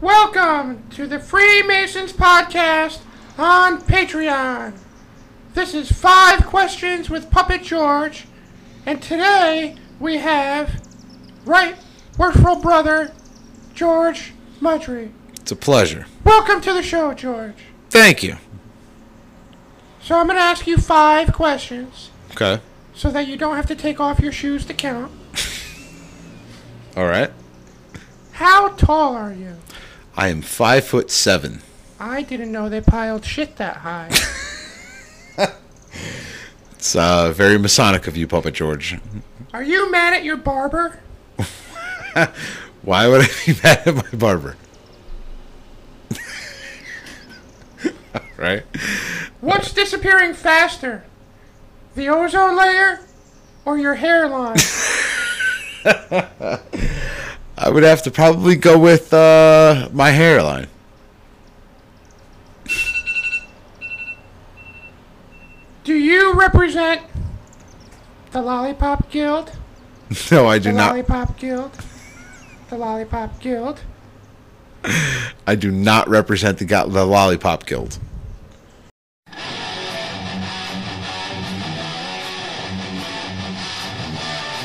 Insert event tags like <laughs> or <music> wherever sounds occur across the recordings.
Welcome to the Freemasons podcast on Patreon. This is Five Questions with Puppet George, and today we have Right Worshipful Brother George Mudry. It's a pleasure. Welcome to the show, George. Thank you. So I'm going to ask you five questions Okay. so that you don't have to take off your shoes to count. <laughs> All right. How tall are you? I am five foot seven. I didn't know they piled shit that high. <laughs> It's uh, very Masonic of you, Puppet George. Are you mad at your barber? <laughs> Why would I be <laughs> mad at my barber? right? What's disappearing faster? The ozone layer or your hairline? I would have to probably go with uh, my hairline. Do you represent the Lollipop Guild? <laughs> No, I The do not. The Lollipop Guild? The Lollipop Guild? <laughs> I do not represent the, the Lollipop Guild.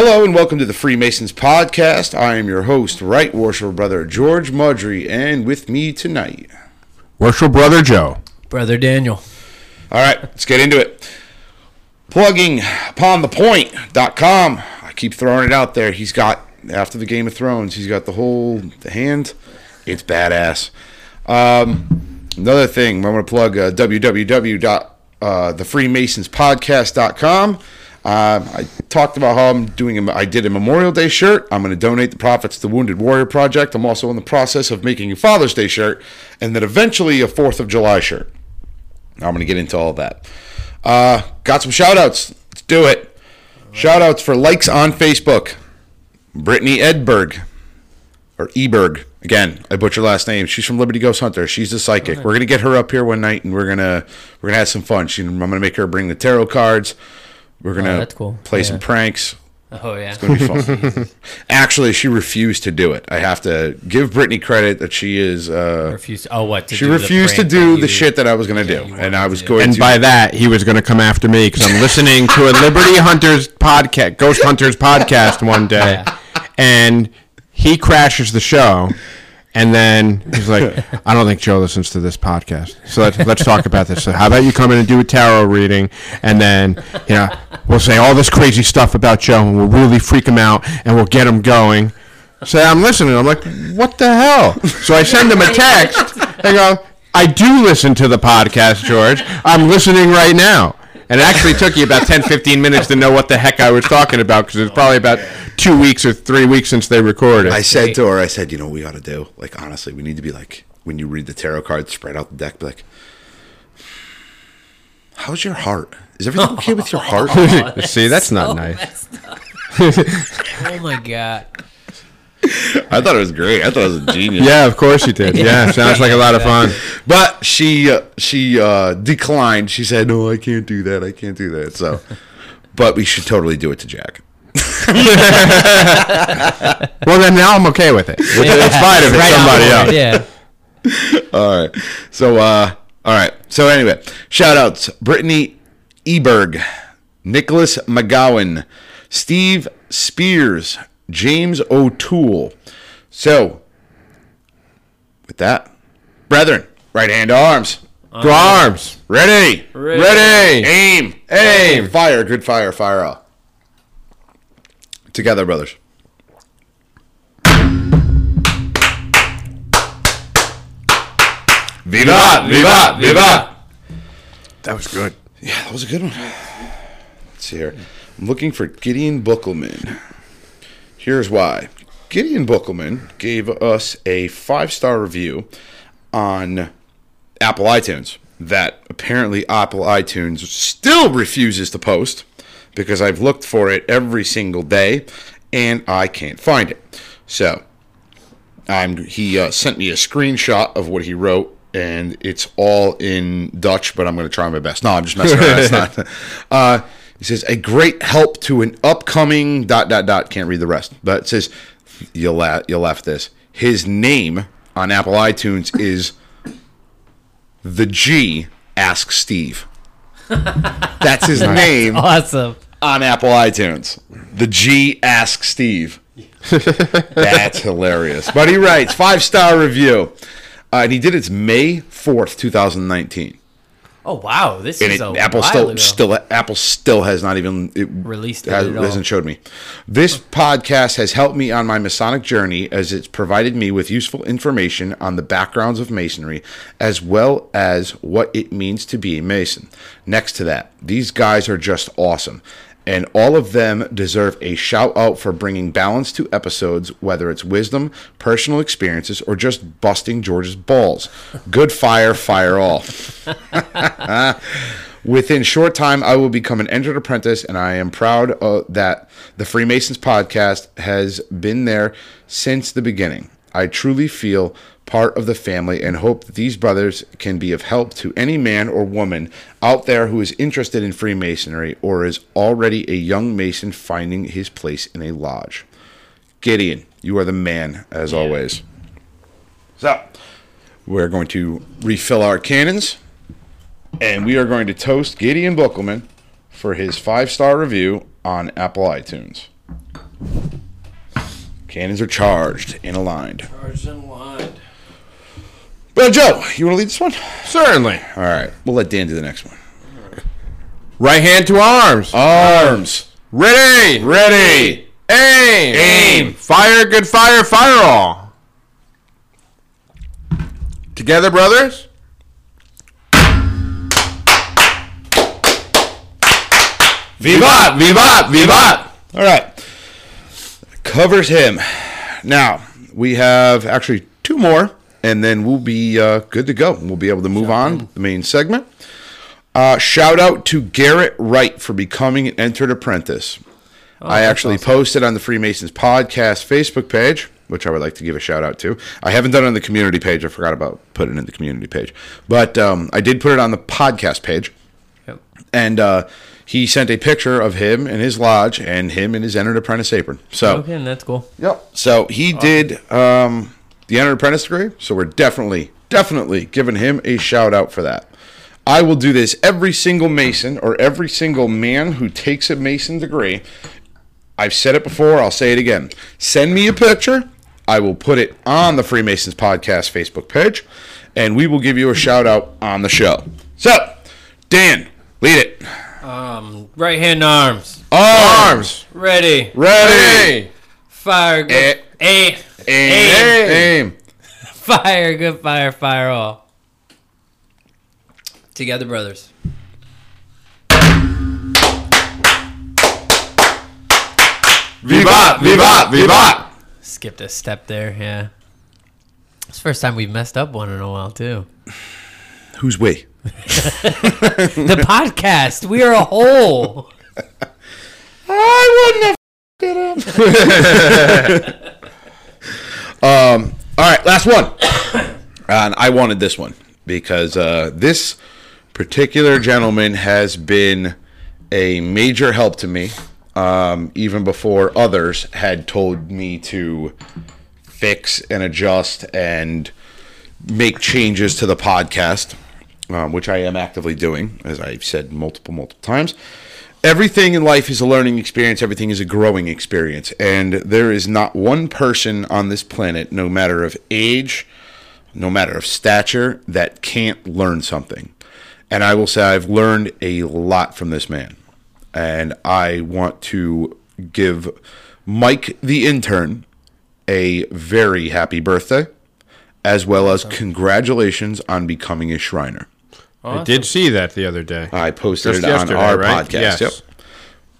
Hello and welcome to the Freemasons Podcast. I am your host, Right Worshipful Brother George Mudry, and with me tonight. Worshipful Brother Joe. Brother Daniel. All right, let's get into it. Plugging upon the point.com. I keep throwing it out there. He's got, after the Game of Thrones, he's got the whole the hand. It's badass. Um, another thing, I'm going to plug uh, www.thefreemasonspodcast.com. Uh, I talked about how I'm doing. A, I did a Memorial Day shirt. I'm going to donate the profits to the Wounded Warrior Project. I'm also in the process of making a Father's Day shirt, and then eventually a Fourth of July shirt. I'm going to get into all that. Uh, got some shout outs. Let's do it. Shout outs for likes on Facebook. Brittany Edberg. Or Eberg. Again, I butcher last name. She's from Liberty Ghost Hunter. She's a psychic. We're gonna get her up here one night and we're gonna we're gonna have some fun. She, I'm gonna make her bring the tarot cards. We're gonna that's cool. play some pranks. Oh yeah. It's gonna be fun. <laughs> Actually, she refused to do it. I have to give Brittany credit that she is uh, refused. Oh, what? To she do refused to do the you- shit that I was gonna do, and I was to. going And to. by that, he was going to come after me because I'm <laughs> listening to a Liberty Hunters podcast, Ghost Hunters podcast one day, <laughs> and he crashes the show. And then he's like, I don't think Joe listens to this podcast. So let's, let's talk about this. So how about you come in and do a tarot reading? And then, you know, we'll say all this crazy stuff about Joe and we'll really freak him out and we'll get him going. Say, I'm listening. I'm like, what the hell? So I send him a text and go, I do listen to the podcast, George. I'm listening right now. And it actually took you about 10, 15 minutes to know what the heck I was talking about because it's probably about two weeks or three weeks since they recorded. I said to her, I said, you know what we ought to do? Like, honestly, we need to be like, when you read the tarot cards, spread out the deck, be like, how's your heart? Is everything okay with your heart? <laughs> <laughs> See, that's not nice. <laughs> oh my god. <laughs> I thought it was great. I thought it was a genius. Yeah, of course you did. <laughs> Yeah, sounds like a lot of fun. But she uh, she uh, declined. She said, no, I can't do that. I can't do that. So, but we should totally do it to Jack. <laughs> Well, then now I'm okay with it. In spite of it, Right somebody else. Yeah. All right. So, uh, all right. So, anyway, shout outs Brittany Eberg, Nicholas McGowan, Steve Spears, James O'Toole. So, with that, brethren, Right hand to arms. To arms. Ready. Ready. Ready. Aim. Aim. Fire. Good fire. Fire all. Together, brothers. Viva! Viva! Viva! That was good. Yeah, that was a good one. Let's see here. I'm looking for Gideon Buckelman. Here's why. Gideon Buckelman gave us a five star review on Apple iTunes that apparently Apple iTunes still refuses to post because I've looked for it every single day and I can't find it. So I'm, he uh, sent me a screenshot of what he wrote, and it's all in Dutch, but I'm going to try my best. No, I'm just messing around. It's not. <laughs> Uh, he says, a great help to an upcoming dot dot dot. Can't read the rest, but it says, you'll laugh, you'll laugh at this. His name on Apple iTunes is the G Ask Steve. <laughs> That's his name Awesome. on Apple iTunes. The G Ask Steve. <laughs> That's hilarious. But he writes five star review, uh, and he did it May fourth, two thousand nineteen. Oh wow, this And is it, a Apple while still ago. still Apple still has not even it Released it has, at all. hasn't showed me. This podcast has helped me on my Masonic journey as it's provided me with useful information on the backgrounds of Masonry as well as what it means to be a Mason. Next to that, these guys are just awesome. And all of them deserve a shout out for bringing balance to episodes, whether it's wisdom, personal experiences, or just busting George's balls. Good fire, fire all. <laughs> Within short time, I will become an entered apprentice, and I am proud uh, that the Freemasons podcast has been there since the beginning. I truly feel part of the family and hope that these brothers can be of help to any man or woman out there who is interested in Freemasonry or is already a young Mason finding his place in a lodge. Gideon, you are the man, as always. So, we're going to refill our cannons and we are going to toast Gideon Buckelman for his five star review on Apple iTunes. Cannons are charged and aligned. charged and aligned. Well, Joe, you want to lead this one? Certainly. All right, we'll let Dan do the next one. Right hand to arms. Arms, Ready. ready. Aim. Aim. Fire, good fire, fire all. Together, brothers. Vivat, vivat, vivat. All right, covers him. Now we have actually two more, and then we'll be uh, good to go. We'll be able to move on to the main segment. Uh, shout out to Garrett Wright for becoming an entered apprentice. I actually posted on the Freemasons podcast Facebook page, which I would like to give a shout out to. I haven't done it on the community page. I forgot about putting it in the community page, but um, I did put it on the podcast page Yep. and uh, he sent a picture of him in his lodge and him in his entered apprentice apron. So, Okay, that's cool. yep. So he did um, the entered apprentice degree. So we're definitely, definitely giving him a shout out for that. I will do this every single Mason or every single man who takes a Mason degree. I've said it before. I'll say it again. Send me a picture. I will put it on the Freemasons Podcast Facebook page, and we will give you a shout out on the show. So, Dan, lead it. Um, right hand arms. Arms, Ready. ready, Fire. Good. Eh. aim. Aim, aim. <laughs> Fire. Good fire. Fire all. Together, brothers. Vivat, vivat, vivat. Skipped a step there. Yeah. It's the first time we've messed up one in a while too. Who's we? <laughs> The podcast. We are a whole. <laughs> I wouldn't have him. Um. All right, last one. And I wanted this one because uh, this particular gentleman has been a major help to me, um, even before others had told me to fix and adjust and make changes to the podcast, um, which I am actively doing, as I've said multiple, multiple times. Everything in life is a learning experience, everything is a growing experience. And there is not one person on this planet, no matter of age, no matter of stature, that can't learn something. And I will say I've learned a lot from this man. And I want to give Mike the intern a very happy birthday, as well as congratulations on becoming a Shriner. I did see that the other day. I posted Just it on yesterday, our right? podcast. Yes. Yep.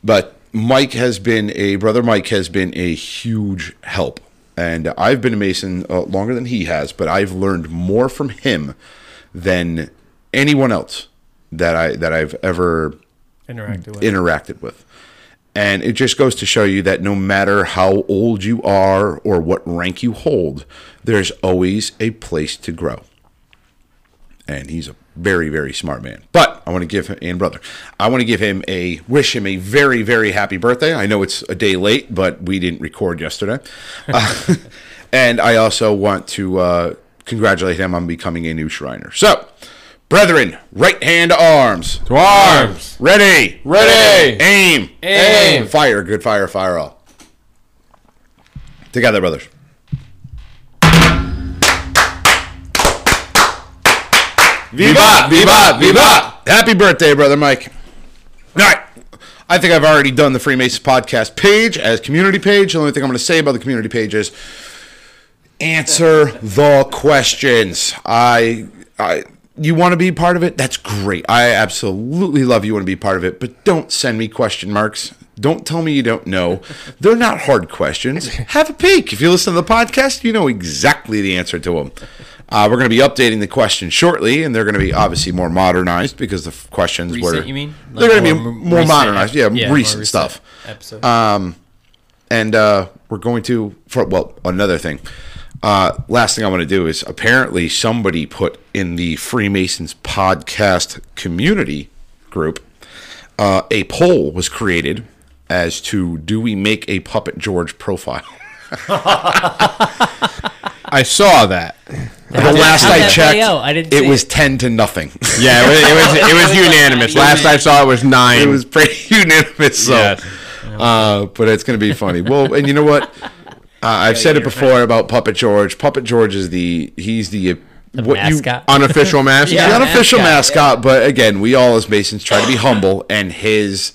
But Mike has been a brother. Mike has been a huge help, and I've been a Mason uh, longer than he has. But I've learned more from him than anyone else that I that I've ever Interacted with. interacted with. And it just goes to show you that no matter how old you are or what rank you hold, there's always a place to grow. And he's a very, very smart man. But I want to give him, and brother, I want to give him a, wish him a very, very happy birthday. I know it's a day late, but we didn't record yesterday. <laughs> Uh, <laughs> and I also want to uh, congratulate him on becoming a new Shriner. So, brethren, right hand to arms. To arms. Ready. Ready. Aim. Aim. Fire. Good fire. Fire all. Together, brothers. Viva! Viva! Viva! Happy birthday, brother Mike. All right. I think I've already done the Freemasons podcast page as community page. The only thing I'm going to say about the community page is answer the questions. I, I, you want to be part of it? That's great. I absolutely love you want to be part of it, but don't send me question marks. Don't tell me you don't know. They're not hard questions. Have a peek. If you listen to the podcast, you know exactly the answer to them. Uh, we're going to be updating the questions shortly, and they're going to be obviously more modernized because the f- questions were. You mean? They're going to be more- more, recent modernized. Yeah, yeah, recent, more recent stuff Episode. and uh, we're going to for well another thing uh, last thing i want to do is apparently somebody put in the freemasons podcast community group uh, a poll was created as to do we make a puppet george profile I saw that. the last i checked? I didn't it was it. 10 to nothing <laughs> Yeah, it was it was, it was unanimous. Last I saw it was nine. it was pretty <laughs> unanimous so Yes. uh, but it's going to be funny well and you know what uh, i've said it before about puppet george puppet george is the he's the, The what you unofficial <laughs> mascot. Yeah. the unofficial mascot, mascot, but again, we all as Masons try to be humble, and his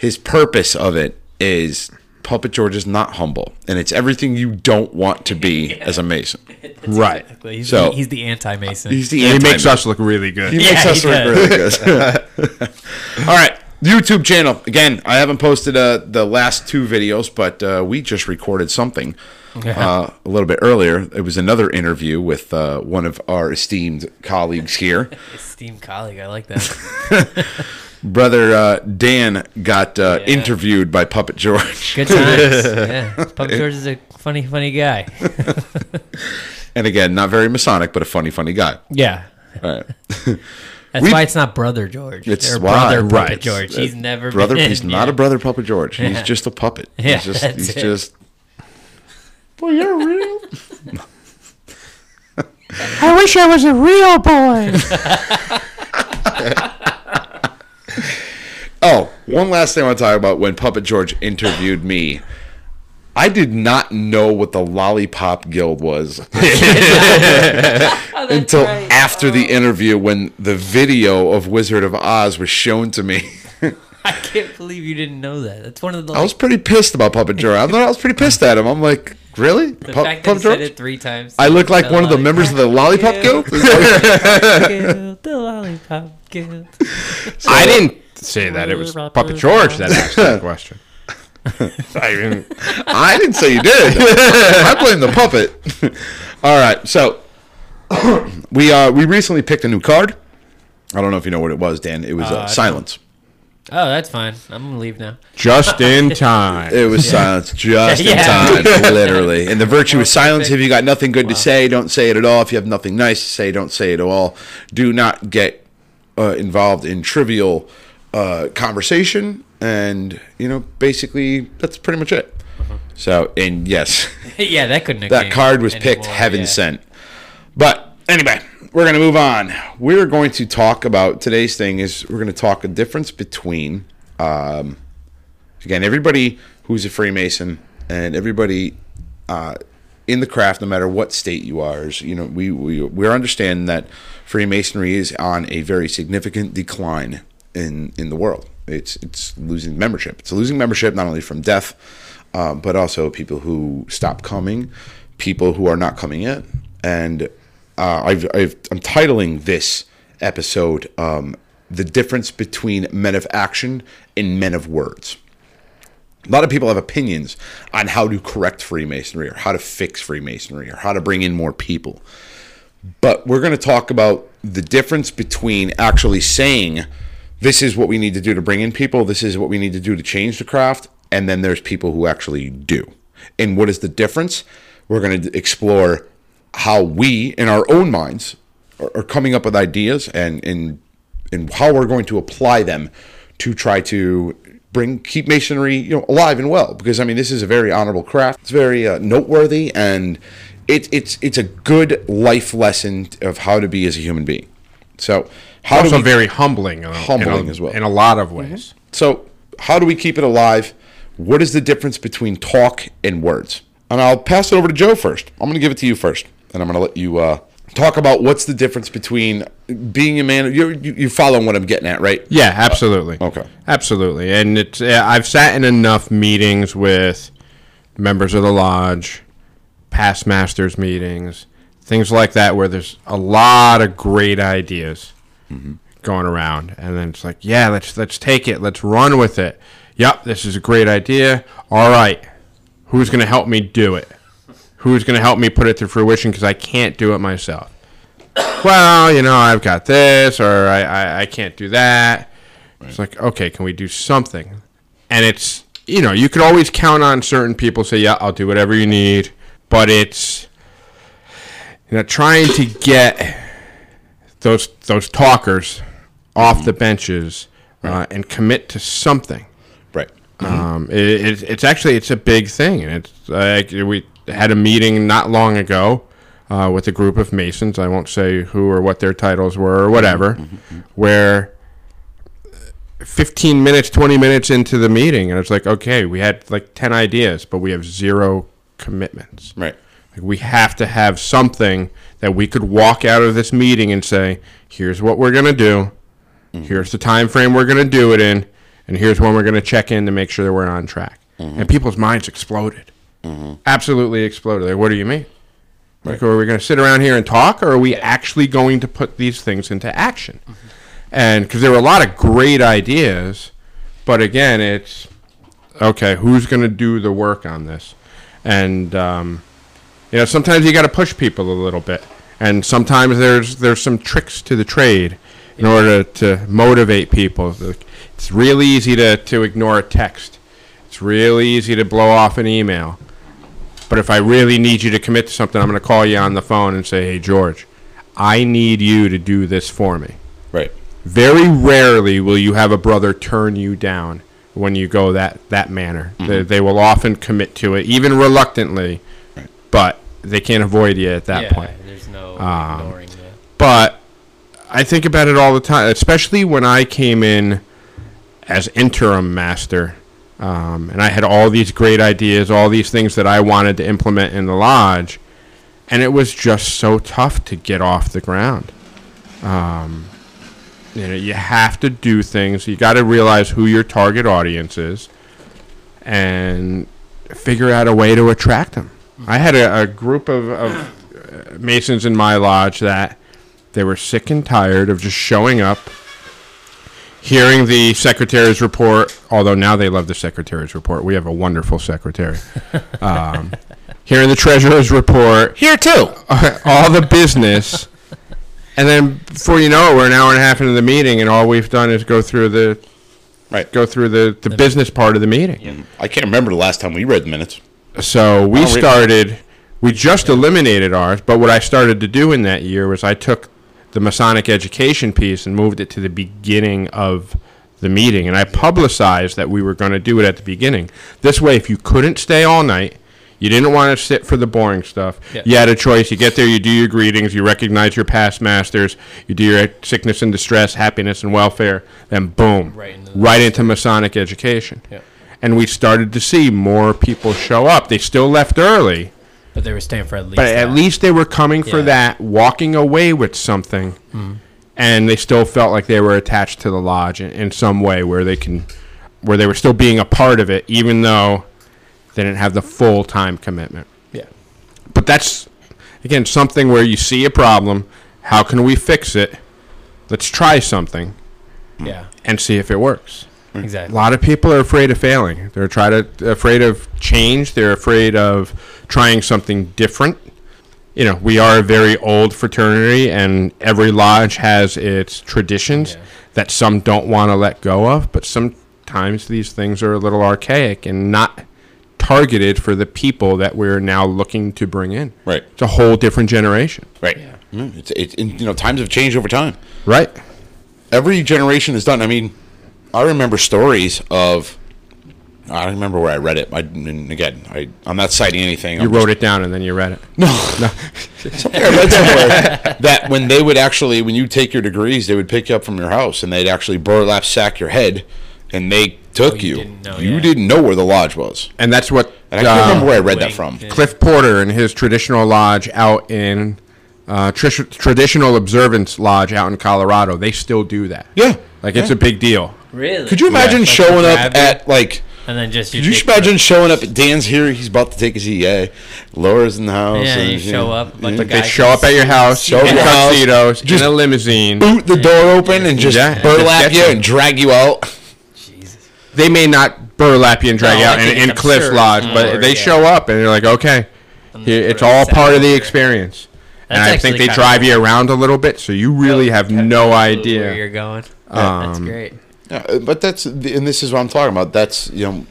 his purpose of it is Puppet George is not humble, and it's everything you don't want to be <laughs> as a Mason. <laughs> Right. Exactly. He's, So- the, he's the anti-Mason. He's the And he makes us look really good. he makes Yeah, us he look really good. <laughs> all right, YouTube channel again. I haven't posted uh, the last two videos, but uh, we just recorded something. Uh, a little bit earlier, it was another interview with uh, one of our esteemed colleagues here. Esteemed colleague. I like that. Brother uh, Dan got uh, Yeah. interviewed by Puppet George. Good times. <laughs> yeah. Puppet George is a funny, funny guy. <laughs> And again, not very Masonic, but a funny, funny guy. Yeah. All right. <laughs> That's We- why it's not Brother George. It's or why, Brother Puppet right. George. He's never brother. been. He's not yeah. a brother puppet George. He's Yeah. just a puppet. Yeah, he's just. that's He's it. just. Boy, you're real. I wish I was a real boy. Oh, one last thing I want to talk about. When Puppet George interviewed me, I did not know what the Lollipop Guild was <laughs> <laughs> oh, until after the oh. interview when the video of Wizard of Oz was shown to me. <laughs> I can't believe you didn't know that. That's one of the. I was pretty pissed about Puppet George. I thought I was pretty pissed at him. I'm like, really? the Pu- fact that Puppet he said George? it three times. I look like one of the members of the Lollipop Guild. <laughs> Guild. <laughs> Guild, the Lollipop Guild. I didn't say that. It was Puppet George that asked that question. <laughs> I mean, I didn't say you did. I blame the puppet. All right, so <clears throat> we uh we recently picked a new card. I don't know if you know what it was, Dan. It was uh, Uh, silence. Oh, that's fine. I'm gonna leave now. just <laughs> in time. It was silence just in time, <laughs> literally. And the virtue of silence, if you got nothing good to say, don't say it at all. If you have nothing nice to say, don't say it at all. Do not get uh, involved in trivial uh, conversation. And, you know, basically, that's pretty much it. So, and yes, <laughs> yeah, that couldn't. have that came card was picked anymore, heaven yeah. sent. But anyway, we're going to move on. We're going to talk about today's thing is we're going to talk a difference between um, again everybody who's a Freemason and everybody uh, in the craft, no matter what state you are, is, you know, we, we, we're understanding that Freemasonry is on a very significant decline in, in the world. It's, it's losing membership. It's losing membership not only from death, uh, but also people who stop coming, people who are not coming in. And uh, I've, I've, I'm titling this episode um, The Difference Between Men of Action and Men of Words a lot of people have opinions on how to correct Freemasonry or how to fix Freemasonry or how to bring in more people. But we're going to talk about the difference between actually saying, this is what we need to do to bring in people, this is what we need to do to change the craft, and then there's people who actually do. And what is the difference? We're going to explore how we, in our own minds, are, are coming up with ideas and, and, and how we're going to apply them to try to bring keep masonry you know alive and well because I mean this is a very honorable craft. It's very uh, noteworthy and it, it's it's a good life lesson of how to be as a human being. So how do we, very humbling, uh, Humbling a, as well. in a lot of ways. so how do we keep it alive? What is the difference between talk and words? And I'll pass it over to Joe first. I'm going to give it to you first, and I'm going to let you uh, talk about what's the difference between being a man. You you, follow what I'm getting at, right? Yeah, absolutely. Okay. Absolutely. And it's uh, I've sat in enough meetings with members of the lodge, past masters meetings, things like that where there's a lot of great ideas going around and then it's like, yeah, let's let's take it. Let's run with it. Yep, this is a great idea. All right. Who's going to help me do it? Who's going to help me put it to fruition cuz I can't do it myself? well, you know, I've got this, or I, I, I can't do that. It's like, okay, can we do something? And it's, you know, you could always count on certain people say, yeah, I'll do whatever you need. But it's, you know, trying to get those those talkers off the benches uh, and commit to something. Right. Um, it, it, it's actually it's a big thing, and it's like we had a meeting not long ago uh, with a group of Masons. I won't say who or what their titles were or whatever, mm-hmm, mm-hmm, mm-hmm. where. 15 minutes 20 minutes into the meeting and it's like okay we had like 10 ideas but we have zero commitments Right. like we have to have something that we could walk out of this meeting and say, "Here's what we're gonna do. Here's the time frame we're gonna do it in, and here's when we're gonna check in to make sure that we're on track." And people's minds exploded, absolutely exploded. Like, what do you mean? Like, are we gonna sit around here and talk, or are we actually going to put these things into action? And because there were a lot of great ideas, but again, it's okay. Who's gonna do the work on this? And um, you know, sometimes you got to push people a little bit, and sometimes there's there's some tricks to the trade in order to motivate people. It's real easy to to ignore a text. It's real easy to blow off an email. But if I really need you to commit to something, I'm going to call you on the phone and say, "Hey, George, I need you to do this for me." Right. Very rarely will you have a brother turn you down when you go that that manner. They, they will often commit to it, even reluctantly, Right. but they can't avoid you at that yeah, point. there's no Um, ignoring that. But I think about it all the time, especially when I came in as interim master, um, and I had all these great ideas, all these things that I wanted to implement in the lodge, and it was just so tough to get off the ground. Um, you know, you have to do things. You got to realize who your target audience is, and figure out a way to attract them. I had a, a group of, of uh, masons in my lodge that they were sick and tired of just showing up, hearing the secretary's report. Although now they love the secretary's report. We have a wonderful secretary. <laughs> Um, hearing the treasurer's report, Here too. <laughs> all the business, and then before you know it, we're an hour and a half into the meeting, and all we've done is go through the Right. go through the, the business part of the meeting. I can't remember the last time we read the minutes. So we started. We just eliminated ours, but what I started to do in that year was I took the Masonic education piece and moved it to the beginning of the meeting, and I publicized that we were going to do it at the beginning. This way, if you couldn't stay all night, you didn't want to sit for the boring stuff. Yeah. You had a choice. You get there, you do your greetings, you recognize your past masters, you do your sickness and distress, happiness and welfare, then boom, Right into the right into Masonic education Yeah. and we started to see more people show up. They still left early, But they were staying for at least. but at that. least they were coming for Yeah. that, walking away with something, mm-hmm. and they still felt like they were attached to the lodge in, in some way, where they can, where they were still being a part of it, even though they didn't have the full time commitment. Yeah. But that's again something where you see a problem. How can we fix it? Let's try something Yeah. and see if it works. A lot of people are afraid of failing. They're try to afraid of change. They're afraid of trying something different. You know, we are a very old fraternity, and every lodge has its traditions Yeah. that some don't want to let go of. But sometimes these things are a little archaic and not targeted for the people that we're now looking to bring in. Right. It's a whole different generation. Right. Mm, It's, it's you know times have changed over time. Right. Every generation has done. I mean, I remember stories of. I don't remember where I read it. I, and again, I, I'm not citing anything. You wrote it down and then you read it. <laughs> Something I read somewhere that when they would actually, when you take your degrees, they would pick you up from your house and they'd actually burlap sack your head, and they took Oh, you you. didn't know, you yeah. didn't know where the lodge was, And that's what and I can't uh, remember where I read that from. yeah. Cliff Porter and his traditional lodge out in uh, tr- traditional observance lodge out in Colorado. They still do that. Yeah, Like it's a big deal. Really? Could you imagine Like they showing up at like? and then just you Could you take imagine showing up at Dan's here? He's about to take his EA. Laura's in the house. Yeah, and, you show up like yeah. the They show up at your house, Show up in at your house, tuxedos, just in a limousine. boot the door open and just Yeah, burlap you and drag you out. Jesus. They may not burlap you and drag No, you out in, in Cliff's absurd lodge, more, but they yeah. show up and they're like, okay, here, it's all part of the experience. And I think they drive you around a little bit, so you really have no idea where you're going. That's Um, great. Yeah, but that's and this is what I'm talking about. That's you know,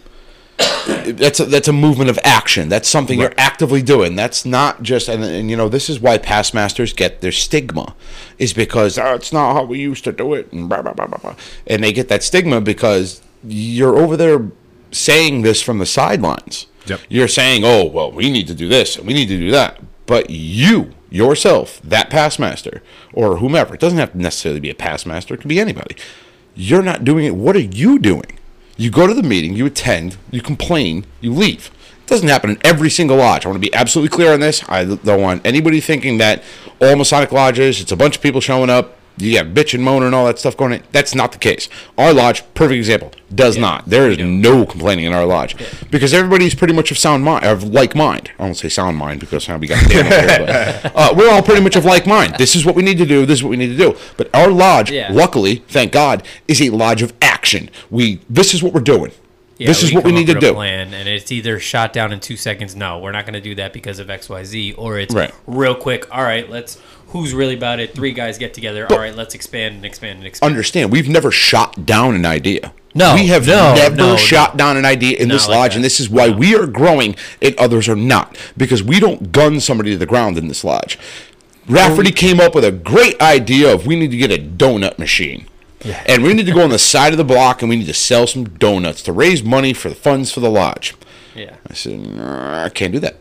<coughs> that's a, that's a movement of action. That's something you're actively doing. That's not just and, and you know this is why past masters get their stigma, is because oh, it's not how we used to do it and blah blah blah blah blah, and they get that stigma because you're over there saying this from the sidelines. Yep. You're saying, oh well, we need to do this and we need to do that, but you yourself, that past master or whomever, it doesn't have to necessarily be a past master. It could be anybody you're not doing it. What are you doing? You go to the meeting, you attend, you complain, you leave. It doesn't happen in every single lodge. I want to be absolutely clear on this. I don't want anybody thinking that all Masonic lodges, it's a bunch of people showing up, you got bitch and moan and all that stuff going on. That's not the case. Our lodge, perfect example, does not. There is no complaining in our lodge because everybody's pretty much of sound mind, of like mind. I won't say sound mind because how we got damn here, but <laughs> uh, we're all pretty much of like mind. This is what we need to do. This is what we need to do. But our lodge, Yeah. luckily, thank God, is a lodge of action. We this is what we're doing. Yeah, this is what we need to do. Plan, and it's either shot down in two seconds. No, we're not going to do that because of X, Y, Z, or it's Right. real quick. All right, let's. Who's really about it? Three guys get together. all right, let's expand and expand and expand. Understand? We've never shot down an idea. No, we have no, never no, shot down an idea in this like lodge, that. and this is why we are growing and others are not because we don't gun somebody to the ground in this lodge. Rafferty came up with a great idea of we need to get a donut machine. And we need to go on the side of the block and we need to sell some donuts to raise money for the funds for the lodge. yeah, I said, "Nah, I can't do that.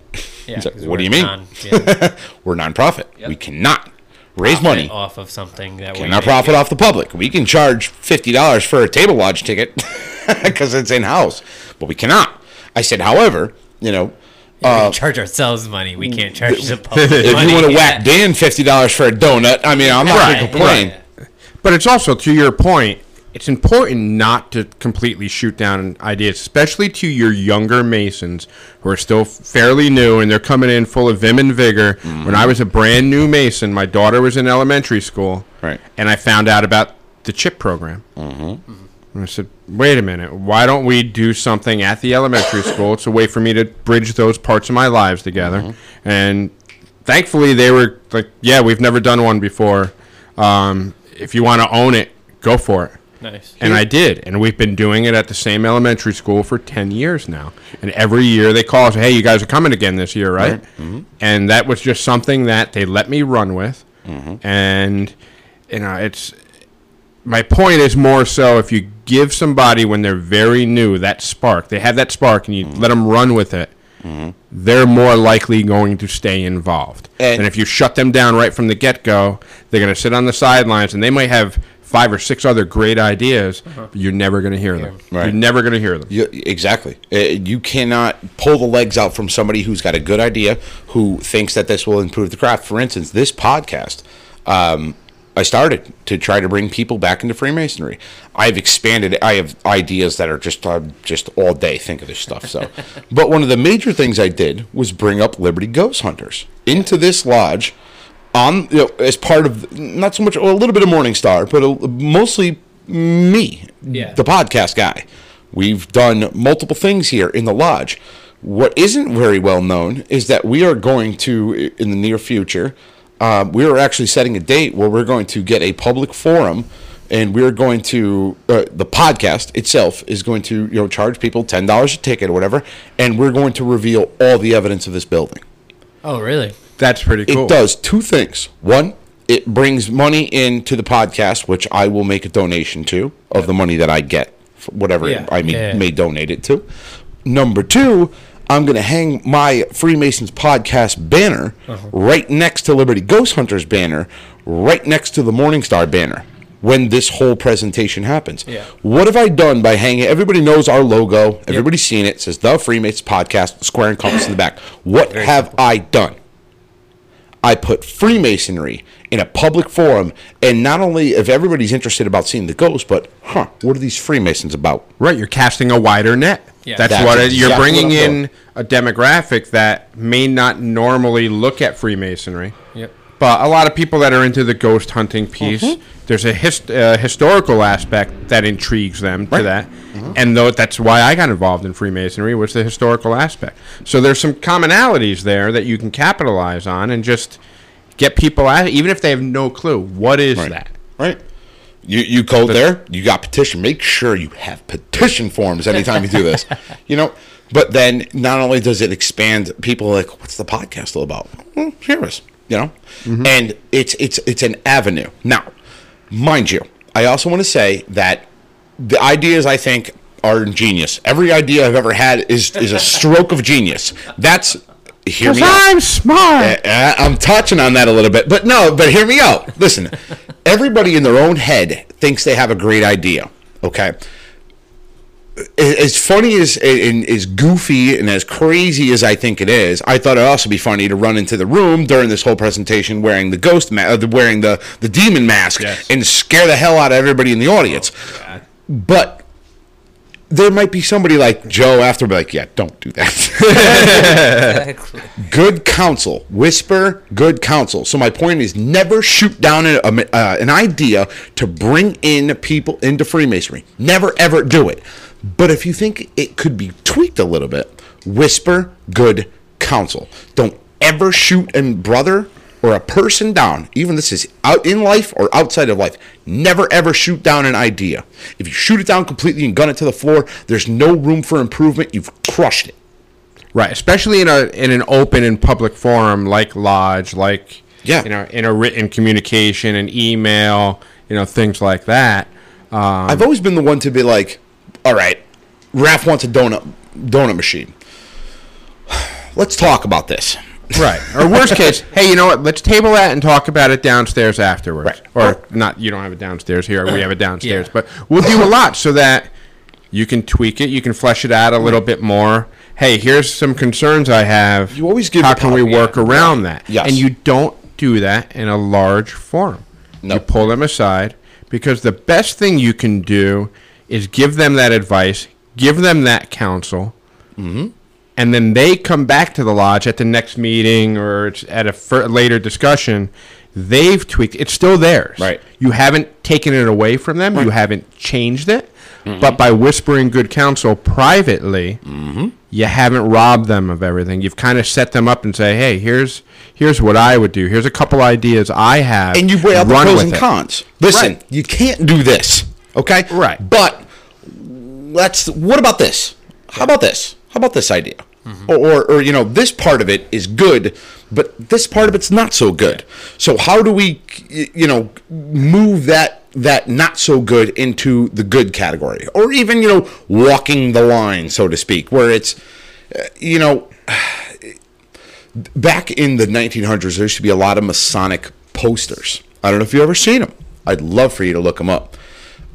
yeah. Like, what do you mean? non- yeah, <laughs> We're nonprofit. We cannot raise profit money. off of something that we Cannot profit it. off the public. We can charge fifty dollars for a table lodge ticket <laughs> because it's in house, but we cannot. I said, however, you know, we can charge ourselves money. We can't charge the <laughs> public. if money. you want to Yeah. whack Dan fifty dollars for a donut, I mean, I'm not Right, going to complain. yeah. But it's also to your point. It's important not to completely shoot down ideas, especially to your younger Masons who are still fairly new and they're coming in full of vim and vigor. When I was a brand new Mason, my daughter was in elementary school, Right. and I found out about the CHIP program. Mm-hmm. And I said, "Wait a minute, why don't we do something at the elementary school? It's a way for me to bridge those parts of my lives together." And thankfully, they were like, "Yeah, we've never done one before. Um, if you want to own it, go for it." Nice. And I did, and we've been doing it at the same elementary school for ten years now. And every year they call us, "Hey, you guys are coming again this year, right?" Mm-hmm. And that was just something that they let me run with, mm-hmm. and you know, it's my point is more so if you give somebody when they're very new that spark, they have that spark, and you mm-hmm. let them run with it. They're more likely going to stay involved. And- And, if you shut them down right from the get go, they're going to sit on the sidelines and they might have five or six other great ideas, but you're never going to hear them. Right. You're never going to hear them. You, exactly. Uh, You cannot pull the legs out from somebody who's got a good idea, who thinks that this will improve the craft. For instance, this podcast, um, I started to try to bring people back into Freemasonry. I've expanded. I have ideas that are just uh, just all day think of this stuff. So, <laughs> but one of the major things I did was bring up Liberty Ghost Hunters into this lodge on you know, as part of not so much well, a little bit of Morningstar, but a, mostly me, Yeah. the podcast guy. We've done multiple things here in the lodge. What isn't very well known is that we are going to, in the near future, um, we are actually setting a date where we're going to get a public forum, and we're going to uh, the podcast itself is going to you know charge people ten dollars a ticket or whatever, and we're going to reveal all the evidence of this building. Oh, really? That's pretty cool. It does two things. One, it brings money into the podcast, which I will make a donation to of the money that I get, whatever Yeah. I may, Yeah. may donate it to. Number two, I'm going to hang my Freemasons podcast banner Uh-huh. right next to Liberty Ghost Hunters banner, right next to the Morningstar banner when this whole presentation happens. Yeah. What have I done by hanging? Everybody knows our logo. Everybody's seen it. It says the Freemasons podcast, square and compass in the back. What have I done? I put Freemasonry in a public forum, and not only if everybody's interested about seeing the ghost, but huh, what are these Freemasons about? Right, you're casting a wider net. Yeah. That's, That's what it, you're bringing what in a demographic that may not normally look at Freemasonry. Yep. But a lot of people that are into the ghost hunting piece, Mm-hmm. there's a hist- uh, historical aspect that intrigues them to Right. that, and though that's why I got involved in Freemasonry was the historical aspect. So there's some commonalities there that you can capitalize on and just get people at it, even if they have no clue what is Right. that. Right. You you code there. You got petition. Make sure you have petition forms anytime you do this. <laughs> you know. But then not only does it expand, people are like, what's the podcast all about? Hmm, well, here it is. You know, mm-hmm. and it's it's it's an avenue. Now, mind you, I also want to say that the ideas I think are ingenious. Every idea I've ever had is is a stroke of genius. That's hear me out. smart. Uh, I'm touching on that a little bit, but no, but hear me out. Listen, <laughs> everybody in their own head thinks they have a great idea. Okay. As funny as and as goofy and as crazy as I think it is, I thought it'd also be funny to run into the room during this whole presentation wearing the ghost ma- uh, wearing the the demon mask Yes. and scare the hell out of everybody in the audience. but there might be somebody like Joe after be like, yeah, don't do that. Exactly. <laughs> good counsel. Whisper good counsel. So my point is never shoot down a, a, uh, an idea to bring in people into freemasonry. Never ever do it. But if you think it could be tweaked a little bit whisper good counsel. Don't ever shoot a brother or a person down even this is out in life or outside of life never ever shoot down an idea if you shoot it down completely and gun it to the floor there's no room for improvement you've crushed it Right, especially in a in an open and public forum like Lodge, like Yeah. you know, in a written communication, an email, you know, things like that. Um, I've always been the one to be like, all right, Raph wants a donut donut machine. <sighs> Let's talk about this. Right, or worst case, hey, you know what? Let's table that and talk about it downstairs afterwards, Right. or not. You don't have it downstairs here; we have it downstairs, Yeah. but we'll do a lot so that you can tweak it, you can flesh it out a little bit more. Hey, here's some concerns I have. You always give How can we work yeah. around that? Yes. And you don't do that in a large forum. No. You pull them aside because the best thing you can do is give them that advice, give them that counsel, Mm-hmm. And then they come back to the lodge at the next meeting or at a fur- later discussion. They've tweaked. It's still theirs. Right. You haven't taken it away from them. You haven't changed it. But by whispering good counsel privately, Mm-hmm. you haven't robbed them of everything. You've kind of set them up and say, "Hey, here's here's what I would do. Here's a couple ideas I have." And you weigh out the pros and it." cons. Listen, Right. you can't do this. Okay? Right. But let's what about this? How about this? How about this idea? Or, or, or you know, this part of it is good, but this part of it's not so good. So how do we, you know, move that that not so good into the good category, or even you know, walking the line, so to speak, where it's, uh, you know, <sighs> back in the 1900s, there used to be a lot of Masonic posters. I don't know if you've ever seen them. I'd love for you to look them up.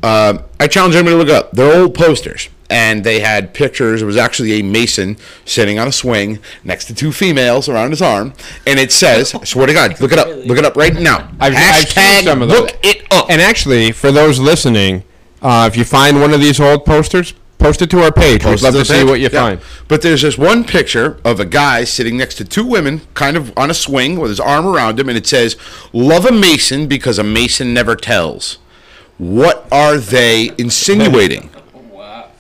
Um, I challenge everybody to look up. They're old posters, and they had pictures. It was actually a Mason sitting on a swing next to two females around his arm, and it says, I "Swear to God, look it up. Look it up right now." I've, I've seen Hashtag some of those. look it up. And actually, for those listening, uh, if you find one of these old posters, post it to our page. We'd love it to see page. what you Yeah. find. But there's this one picture of a guy sitting next to two women, kind of on a swing with his arm around him, and it says, Love a Mason because a Mason never tells. What are they insinuating?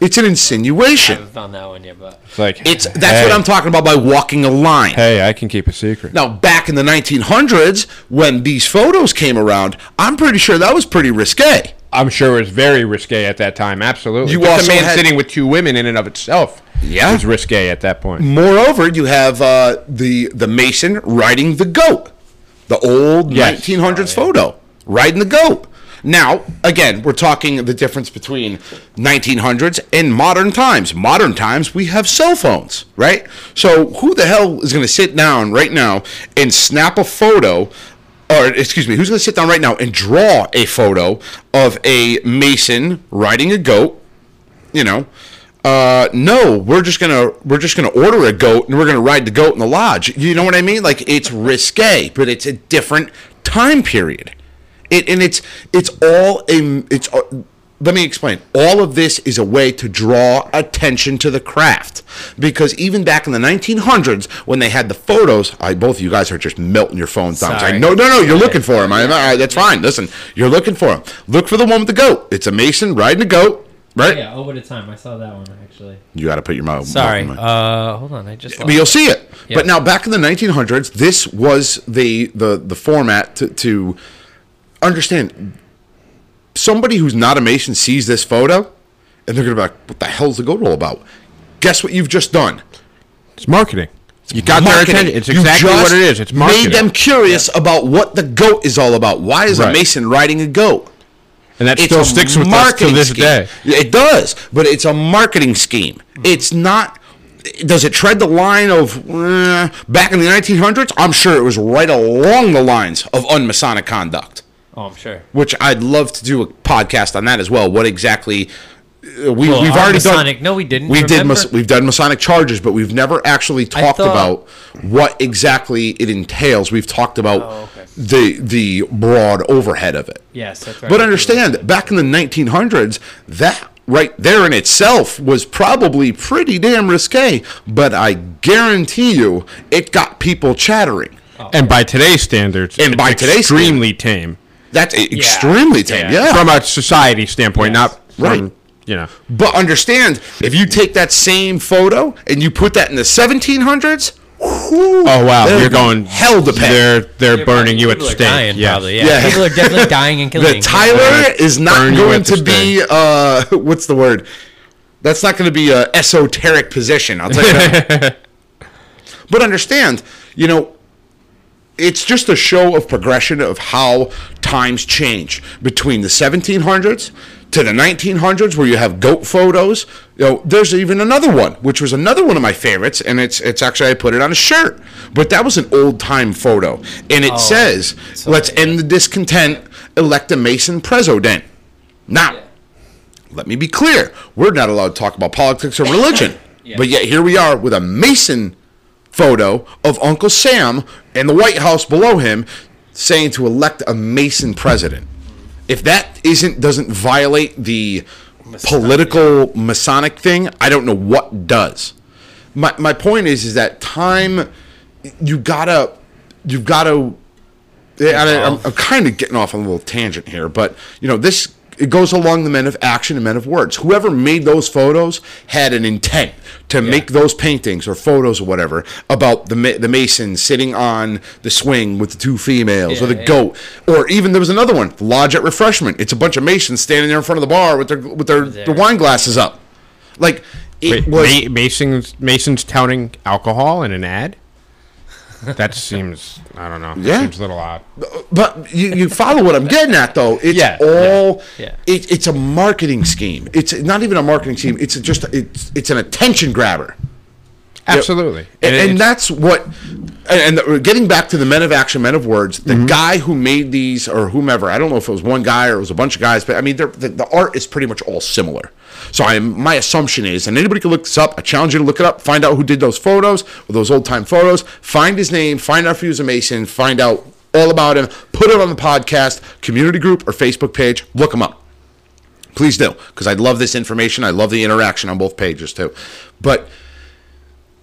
It's an I insinuation. haven't found that one yet, but It's like It's that's hey, what I'm talking about by walking a line. Hey, I can keep a secret. Now, back in the 1900s, when these photos came around, I'm pretty sure that was pretty risque. I'm sure it was very risque at that time. Absolutely. You Just also a man had- sitting with two women in and of itself Yeah. was risque at that point. Moreover, you have uh, the the Mason riding the goat, the old Yes. 1900s photo riding the goat. Now, again, we're talking the difference between 1900s and modern times. Modern times, we have cell phones, right? So, who the hell is going to sit down right now and snap a photo? Or, excuse me, who's going to sit down right now and draw a photo of a Mason riding a goat you know uh no we're just gonna we're just gonna order a goat and we're gonna ride the goat in the lodge you know what i mean like it's risque but it's a different time period it and it's it's all a it's uh, let me explain all of this is a way to draw attention to the craft because even back in the 1900s when they had the photos i both of you guys are just melting your phones down Sorry. I, no no no you're looking for them I, I, that's fine listen you're looking for them look for the one with the goat it's a mason riding a goat right yeah, over the time I saw that one actually. you got to put your mouth. Sorry, mouth in my- uh, hold on, I just. but you'll see it. Yeah. But now, back in the 1900s, this was the the the format to, to understand. Somebody who's not a Mason sees this photo, and they're gonna be like, "What the hell's the goat all about?" Guess what you've just done? It's marketing. You got Marketing. their attention. It's exactly what it is. It's marketing. Made them curious about what the goat is all about. Why is a Mason riding a goat? and that It's still sticks with us to this scheme. day. It does, but it's a marketing scheme. It's not. Does it tread the line of eh, back in the 1900s? I'm sure it was right along the lines of unmasonic conduct, Oh, I'm sure. which I'd love to do a podcast on that as well. What exactly? uh, We, Well, we've already Masonic- done. no, we didn't, We did. remember? Mas- we've done Masonic charges, but we've never actually talked thought- about what exactly it entails. We've talked about Oh, okay. the the broad overhead of it. Yes, that's right. But understand, back in the 1900s, that right there in itself was probably pretty damn risque. But I guarantee you, it got people chattering. And by today's standards, And it's by today's extremely tame That's extremely tame. Yeah. Yeah. from a society standpoint, not from Right. you know. But understand, if you take that same photo and you put that in the 1700s, Oh wow, They're you're going hell to pay. They're they're burning you at People the are stake. dying, yeah. probably. Yeah. Yeah. people are definitely dying and <laughs> killing. the Tyler is not burn you going at the to be uh <laughs> what's the word? That's not going to be a esoteric position. I'll tell you that. <laughs> but understand, you know, it's just a show of progression of how times change. Between the 1700s to the 1900s where you have goat photos. You know there's even another one which was another one of my favorites and it's it's actually I put it on a shirt. But that was an old time photo. And it oh, says let's end the discontent elect a mason president now let me be clear. We're not allowed to talk about politics or religion. But yet here we are with a mason photo of Uncle Sam and the White House below him saying to elect a Mason president. If that isn't doesn't violate the political Masonic thing, I don't know what does. My my point is is that time you gotta you've gotta I, I'm, I'm kind of getting off on a little tangent here, but you know this it goes along the men of action and men of words. Whoever made those photos had an intent to make those paintings or photos or whatever about the ma- the mason sitting on the swing with the two females or the Yeah, yeah. goat, or even there was another one, lodge at refreshment. It's a bunch of masons standing there in front of the bar with their with their, their wine glasses up, like it Wait, was. Ma- Mason's Mason's touting alcohol in an ad. That seems I don't know. Yeah. seems a little odd. But you, you follow what I'm getting at, though. It's Yeah, all. yeah. It, it's a marketing scheme. It's not even a marketing scheme. It's just it's it's an attention grabber. Absolutely. And, and it's- that's what. And, and getting back to the men of action, men of words, the Mm-hmm. guy who made these or whomever, I don't know if it was one guy or it was a bunch of guys, but I mean, the, the art is pretty much all similar. So I, my assumption is, and anybody can look this up. I challenge you to look it up, find out who did those photos or those old time photos, find his name, find out if he was a Mason, find out all about him, put it on the podcast, community group or Facebook page, look him up. Please do, because I love this information. I love the interaction on both pages too. But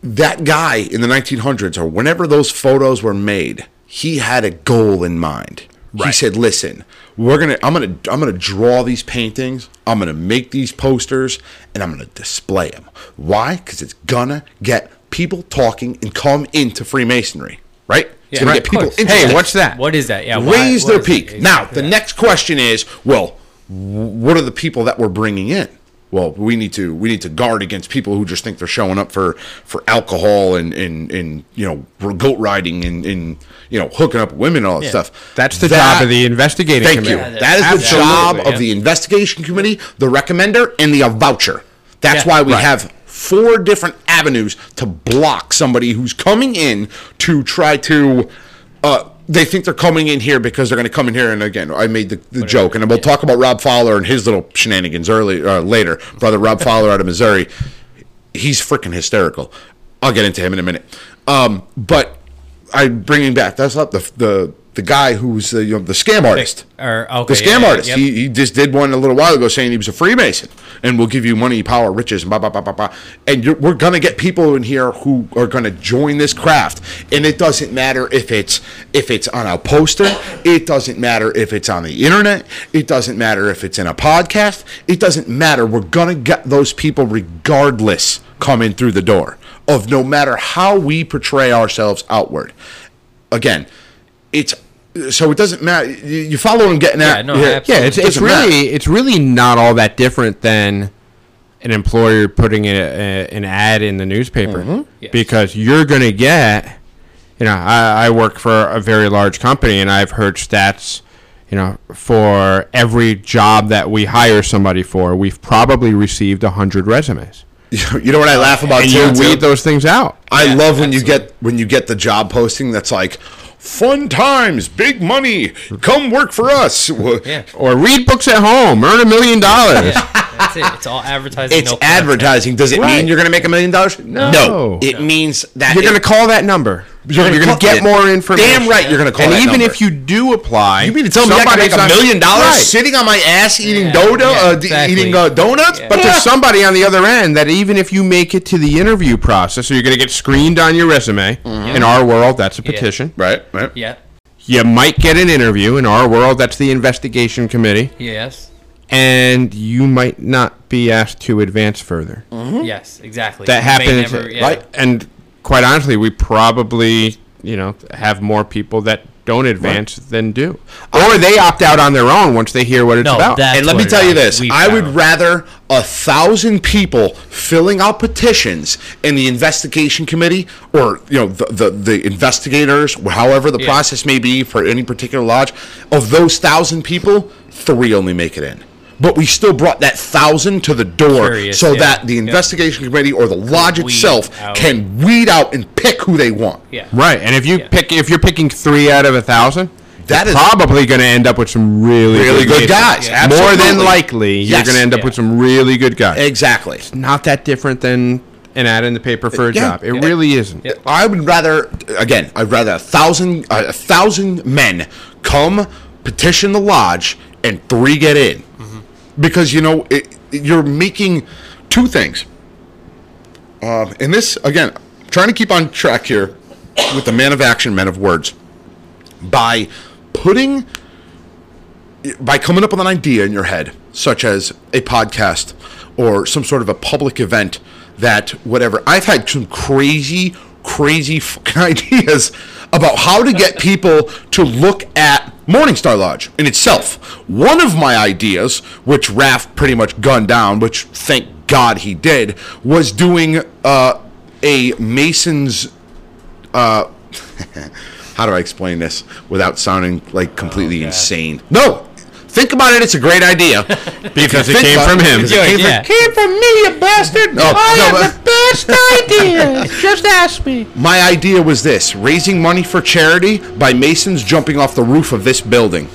that guy in the 1900s or whenever those photos were made, he had a goal in mind. He said, "Listen, we're gonna. I'm gonna. I'm gonna draw these paintings. I'm gonna make these posters, and I'm gonna display them. Why? Because it's gonna get people talking and come into Freemasonry, right? It's gonna right, get people course. interested. hey, what's that? What is that? Yeah. raise what their is it? peak. Now, the that. next question is, well, what are the people that we're bringing in? Well, we need to we need to guard against people who just think they're showing up for for alcohol and and, and you know goat riding and, and you know hooking up women and all that stuff. That's the That- job of the investigating Thank committee. you. Yeah, that is the job yeah. of the investigation committee, the recommender, and the voucher. That's Yeah. why we Right. have four different avenues to block somebody who's coming in to try to. Uh, they think they're coming in here because they're going to come in here, and again, I made the, the joke, and we'll talk about Rob Fowler and his little shenanigans early uh, later. Brother Rob <laughs> Fowler out of Missouri, he's freaking hysterical. I'll get into him in a minute. Um, but I bringing back that's not the the the guy who's the you know the scam artist. or- okay, the scam yeah, artist. yep. He, he just did one a little while ago saying he was a Freemason and we'll give you money, power, riches, and blah blah blah blah blah. And you're, we're gonna get people in here who are gonna join this craft. And it doesn't matter if it's if it's on a poster. It doesn't matter if it's on the internet. It doesn't matter if it's in a podcast. It doesn't matter. We're gonna get those people regardless coming through the door of no matter how we portray ourselves outward. Again, it's so it doesn't matter. You, you follow what I'm getting at? Yeah, no, here? Yeah, it's, it's doesn't matter. really it's really not all that different than an employer putting a, a, an ad in the newspaper Mm-hmm. Yes. because you're going to get you know I, I work for a very large company and I've heard stats you know for every job that we hire somebody for we've probably received 100 resumes <laughs> You know what I laugh about and too? you too? weed those things out I Yeah, love when you get when you get the job posting that's like fun times, big money, come work for us. Yeah. or read books at home earn a million dollars That's it. It's all advertising. It's no advertising. Does it Right. mean you're going to make a million dollars? No. It means that you're going to call that number You're you're, gonna going to get more information Damn right, you're going to call and that even number. if you do apply, You mean to tell me I can make a million dollars Right. sitting on my ass eating Yeah, dodo, yeah, uh, exactly. eating uh, donuts? Yeah. But there's somebody on the other end that even if you make it to the interview process, so you're going to get screened on your resume. Mm-hmm. In our world, that's a petition. right, right. Yeah. You might get an interview. In our world, that's the investigation committee, Yes. and you might not be asked to advance further. Yes. Exactly. That You happens, never- yeah. right? And quite honestly, we probably, you know, have more people that don't advance than do, or they opt out on their own once they hear what it's No, about. and let me tell it you this: I would found. rather a thousand people filling out petitions in the investigation committee, or you know, the the, the investigators, however the Yeah. process may be for any particular lodge. Of those thousand people, three only make it in. But we still brought that thousand to the door, Curious, so yeah. that the Yeah. investigation committee or the lodge Weed itself out. can weed out and pick who they want. Yeah. Right, and if you Yeah. pick, if you're picking three out of a thousand, That you're is- probably going to end up with some really, Really good Masons. guys. Yeah. More than Absolutely. likely, you're going to end up Yeah. with some really good guys. Exactly. It's Not that different than an ad in the paper for a Yeah. job. It really isn't. Yeah. I would rather, again, I'd rather a thousand, uh, a thousand men come petition the lodge and three get in, because you know it, you're making two things. Um, and this again, trying to keep on track here with the man of action, men of words, by putting, by coming up with an idea in your head, such as a podcast or some sort of a public event that whatever. I've had some crazy, crazy <laughs> ideas about how to get people to look at Morningstar Lodge in itself. One of my ideas, which Raph pretty much gunned down, which thank God he did, was doing uh, a Mason's <laughs> how do I explain this without sounding like completely insane? No, think about it. It's a great idea <laughs> Because it came from him. it came from- Came from me, you bastard. No, I no, have but- the best <laughs> ideas. Just ask me. My idea was this: raising money for charity by Masons jumping off the roof of this building.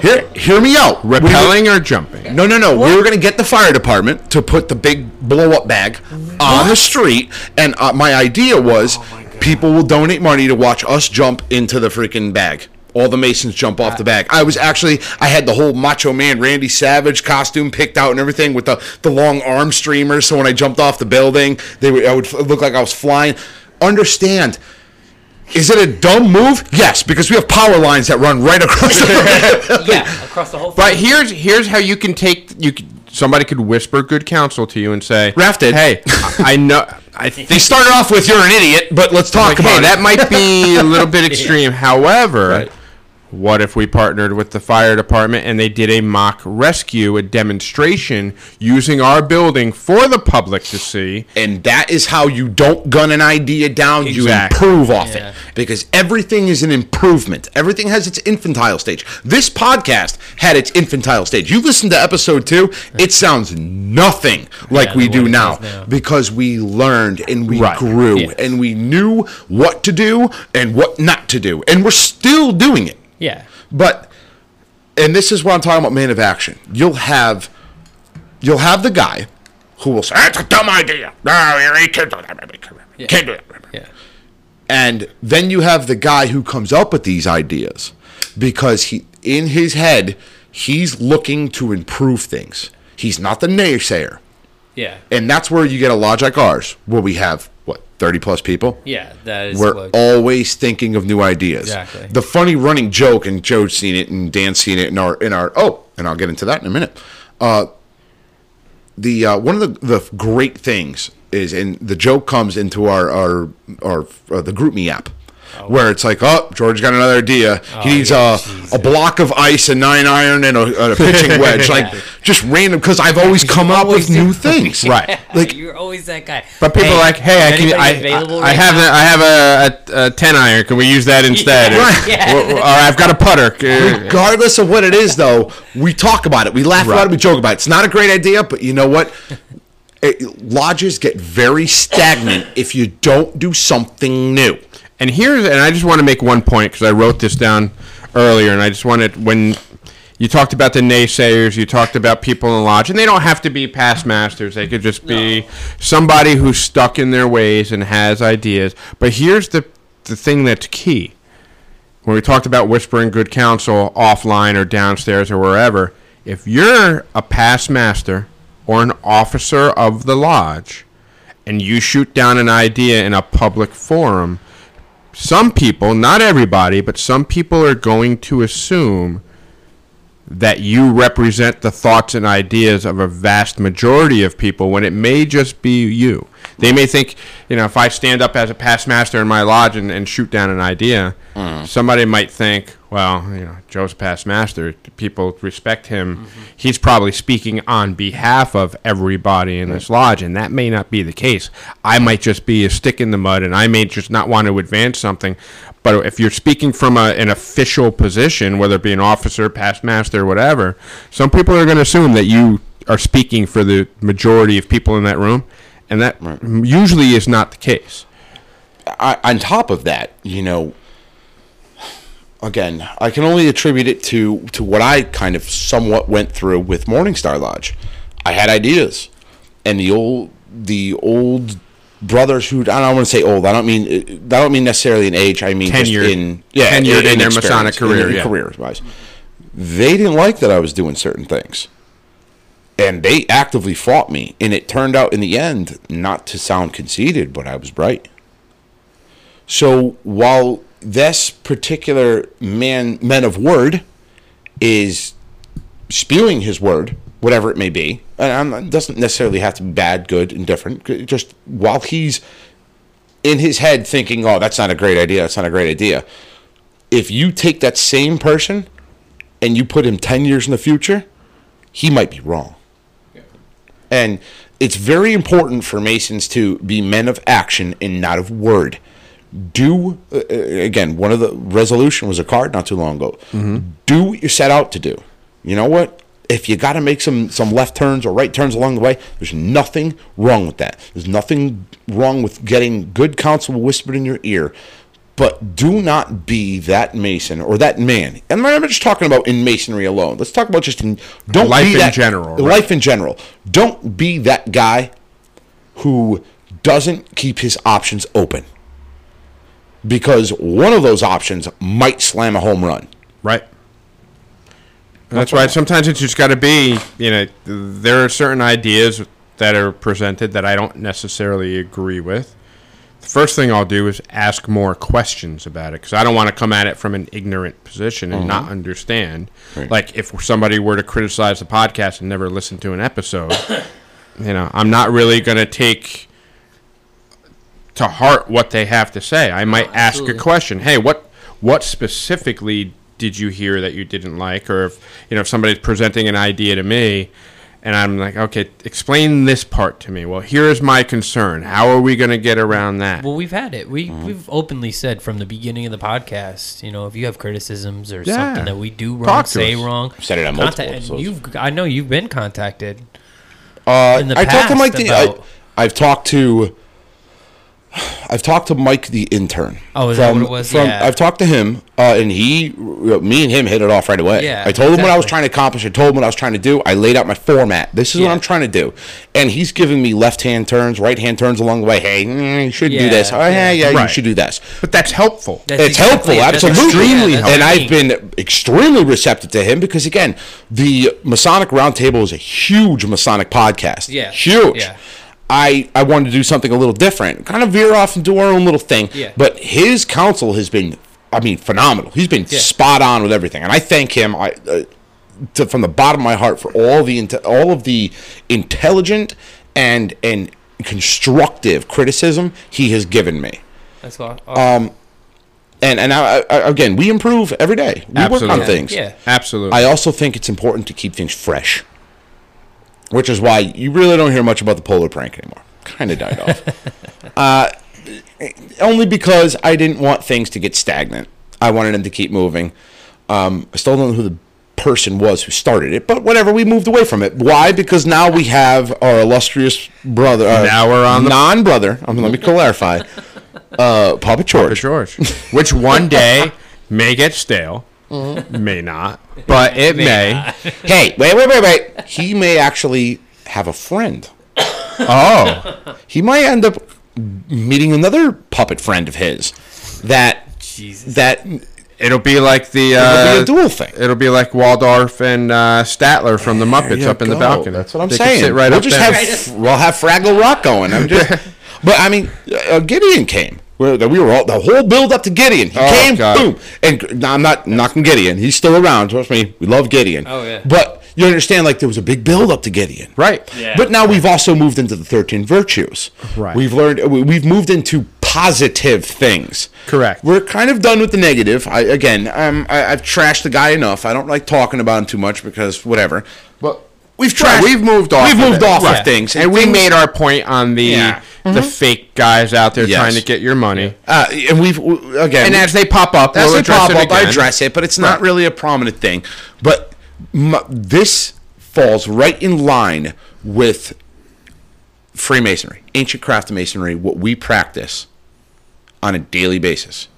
Hear, hear me out. We were- Repelling or jumping? No, no, no. We were going to get the fire department to put the big blow up bag on the street. And uh, my idea was people will donate money to watch us jump into the freaking bag. All the Masons jump off the back. I was actually, I had the whole Macho Man Randy Savage costume picked out and everything with the, the long arm streamers. So when I jumped off the building, they would, I would look like I was flying. Understand. Is it a dumb move? Yes, because we have power lines that run right across the <laughs> yeah, across the whole. But here's here's how you can take you. Could, somebody could whisper good counsel to you and say, "Rafted. Hey, I, <laughs> I know. I think They started off with you're an idiot, but let's talk like, about hey, it. that might be a little bit <laughs> extreme. However, Right. What if we partnered with the fire department and they did a mock rescue, a demonstration using our building for the public to see? and that is how you don't gun an idea down you improve off Yeah. it because everything is an improvement everything has its infantile stage this podcast had its infantile stage you listen to episode two it sounds nothing like Yeah, we do now, now. because we learned and we Right. grew Yes. and we knew what to do and what not to do and we're still doing it yeah, but and this is what I'm talking about man of action. You'll have you'll have the guy who will say, That's a dumb idea. No, you can't do that. Can't do that. yeah, And then you have the guy who comes up with these ideas because he in his head he's looking to improve things. He's not the naysayer. yeah, And that's where you get a lodge like ours, where we have what, thirty plus people? yeah. That is We're what. always thinking of new ideas. Exactly. The funny running joke, and Joe's seen it, and Dan's seen it in our in our oh, and I'll get into that in a minute. Uh, the uh, one of the the great things is, and the joke comes into our our our uh, the GroupMe app. Where it's like, oh, George got another idea. he needs yeah, a, Jesus. a block of ice, a nine iron, and a, a <laughs> pitching wedge. Like, just random, because I've always come up with always new things. Right. <laughs> Like, you're always that guy. But people are like, hey, I can, anybody I, available I, I have, a, I have a, a, a ten iron. Can we use that <laughs> instead? Right. Or, Yeah. or, or I've got a putter. Uh, regardless of what it is, though, we talk about it. We laugh about it. We joke about it. It's not a great idea, but you know what? It, lodges get very stagnant if you don't do something new. And here's, and I just want to make one point because I wrote this down earlier, and I just wanted when you talked about the naysayers, you talked about people in the lodge, and they don't have to be past masters. They could just be somebody who's stuck in their ways and has ideas. But here's the the thing that's key. When we talked about whispering good counsel offline or downstairs or wherever, if you're a past master or an officer of the lodge and you shoot down an idea in a public forum, some people, not everybody, but some people are going to assume that you represent the thoughts and ideas of a vast majority of people when it may just be you. They may think, you know, if I stand up as a past master in my lodge and, and shoot down an idea, hmm. somebody might think, well, you know, Joe's past master. People respect him. He's probably speaking on behalf of everybody in this lodge, and that may not be the case. I might just be a stick in the mud, and I may just not want to advance something. But if you're speaking from a, an official position, whether it be an officer, past master, whatever, some people are going to assume that you are speaking for the majority of people in that room, and that usually is not the case. I, on top of that, you know, again, I can only attribute it to to what I kind of somewhat went through with Morningstar Lodge. I had ideas, and the old the old brothers who I don't want to say old. I don't mean I don't mean necessarily in age. I mean just Tenured. in yeah Tenured in their Masonic career, in, yeah. career wise. They didn't like that I was doing certain things. And they actively fought me, and it turned out in the end, not to sound conceited, but I was right. So while this particular man, man of word, is spewing his word, whatever it may be, and I'm- doesn't necessarily have to be bad, good, indifferent. c- Just while he's in his head thinking, "Oh, that's not a great idea. That's not a great idea." If you take that same person and you put him ten years in the future, he might be wrong. And it's very important for Masons to be men of action and not of word do uh, again. One of the resolution was a card not too long ago. Do what you set out to do. You know what? If you got to make some some left turns or right turns along the way, there's nothing wrong with that. There's nothing wrong with getting good counsel whispered in your ear. But do not be that mason or that man. And I'm not just talking about in masonry alone. Let's talk about just in don't Life be in general, right. Life in general. Don't be that guy who doesn't keep his options open. Because one of those options might slam a home run. Right. That's right. Sometimes it's just got to be, you know, there are certain ideas that are presented that I don't necessarily agree with. The first thing I'll do is ask more questions about it because I don't want to come at it from an ignorant position and not mm-hmm. understand. Right. Like if somebody were to criticize the podcast and never listen to an episode, you know, I'm not really going to take to heart what they have to say. I might ask a question. Hey, what what specifically did you hear that you didn't like, or if you know if somebody's presenting an idea to me, and I'm like, okay, explain this part to me. Well, here's my concern. How are we going to get around that? Well, we've had it. We we've openly said from the beginning of the podcast. You know, if you have criticisms or Yeah. something that we do wrong, say us. wrong, said it on multiple contact- and. You've, I know you've been contacted. Uh, in the I talked to past Mike. The, about- I, I've talked to. I've talked to Mike the intern. Oh, is that what it was? Yeah. I've talked to him, uh, and he, me and him hit it off right away. Yeah, I told him what I was trying to accomplish. I told him what I was trying to do. I laid out my format. This is what I'm trying to do, and he's giving me left hand turns, right hand turns along the way. Hey, mm, you should do this. Oh, yeah, yeah. yeah, you should do this. but that's helpful. That's it's exactly helpful, it. That's absolutely, extremely helpful. and I've been extremely receptive to him because again, the Masonic Roundtable is a huge Masonic podcast. Yeah, huge. yeah. I I wanted to do something a little different, kind of veer off and do our own little thing. Yeah. But his counsel has been, I mean, phenomenal. He's been Yeah. spot on with everything, and I thank him. I. Uh, to, from the bottom of my heart for all the all of the intelligent and and constructive criticism he has given me That's all. and and I, I, again, we improve every day. We work on things. Yeah. Absolutely. I also think it's important to keep things fresh, which is why you really don't hear much about the polar prank anymore. Kind of died off. <laughs> uh, only because I didn't want things to get stagnant. I wanted them to keep moving. Um, I still don't know who the person was who started it, but whatever. We moved away from it. Why? Because now we have our illustrious brother. Uh, Now we're on the- non-brother. Um, let me <laughs> clarify. Uh, Puppet George. Puppet George, which one day <laughs> may get stale, may not, but it may. <laughs> hey, wait, wait, wait, wait. He may actually have a friend. <coughs> Oh, He might end up meeting another puppet friend of his. That Jesus. that it'll be like the. Uh, be a dual thing. It'll be like Waldorf and uh, Statler from the Muppets up in the balcony. That's what I'm They saying. Right we'll up just there. have we'll have Fraggle Rock going. I'm just, <laughs> but I mean, uh, Gideon came. We we were all the whole build up to Gideon. He Oh, came, God. boom, and no, I'm not knocking Gideon. He's still around. Trust me, we love Gideon. Oh, yeah. But you understand, like there was a big build up to Gideon, Right. Yeah. But now we've also moved into the 13 virtues. Right. We've learned. we- We've moved into positive things. Correct. We're kind of done with the negative. I again, um, I, I've trashed the guy enough. I don't like talking about him too much because whatever. But we've Right, we've moved off. We've of moved it. off Right. of things, and we things- made our point on the Yeah. the fake guys out there Yes. trying to get your money. Uh, and we've w- again. And as they pop up, as we'll they pop it up, I address it, but it's not Right. really a prominent thing. But m- this falls right in line with Freemasonry, ancient craft masonry, what we practice on a daily basis.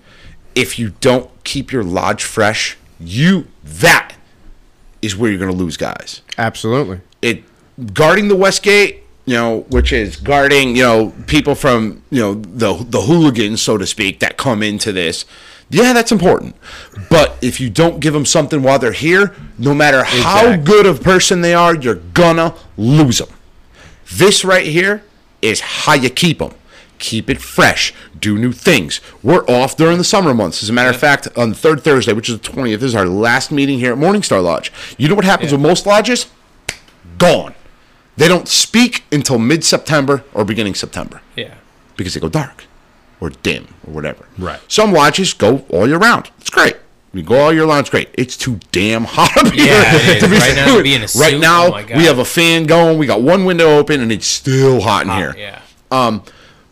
If you don't keep your lodge fresh, you that is where you're going to lose guys. Absolutely. it guarding the west gate you know which is guarding you know people from you know the the hooligans so to speak that come into this yeah that's important. But if you don't give them something while they're here no matter how good of a person they are you're gonna lose them this right here is how you keep them keep it fresh do new things we're off during the summer months as a matter of fact on the third thursday which is the 20th this is our last meeting here at morningstar lodge you know what happens with most lodges gone. They don't speak until mid September or beginning September yeah. because they go dark or dim or whatever. Right. Some lodges go all year round. It's great. We go all year long. It's great. It's too damn hot up here. Yeah, <laughs> is. be Right now, to be in a right now, oh we have a fan going. We got one window open, and it's still hot in here. Yeah. Um,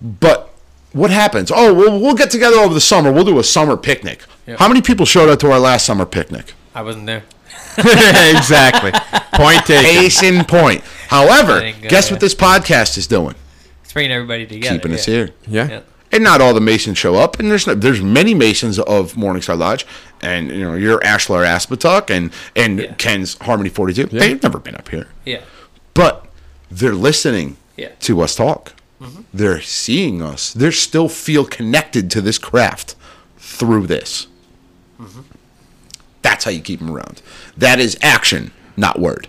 but what happens? Oh, we'll, we'll get together over the summer. We'll do a summer picnic. How many people showed up to our last summer picnic? I wasn't there. <laughs> exactly. Point taken. Case in point. However, go, guess yeah. what this podcast is doing? It's bringing everybody together. Keeping us here. Yeah. Yeah. and not all the Masons show up. And there's no, there's many Masons of Morningstar Lodge, and you know you're Ashlar Aspetuck and and Yeah. Ken's Harmony 42. They've never been up here, Yeah. but they're listening Yeah. To us talk. They're seeing us. They still feel connected to this craft through this. Mm-hmm. That's how you keep them around. That is action, not word.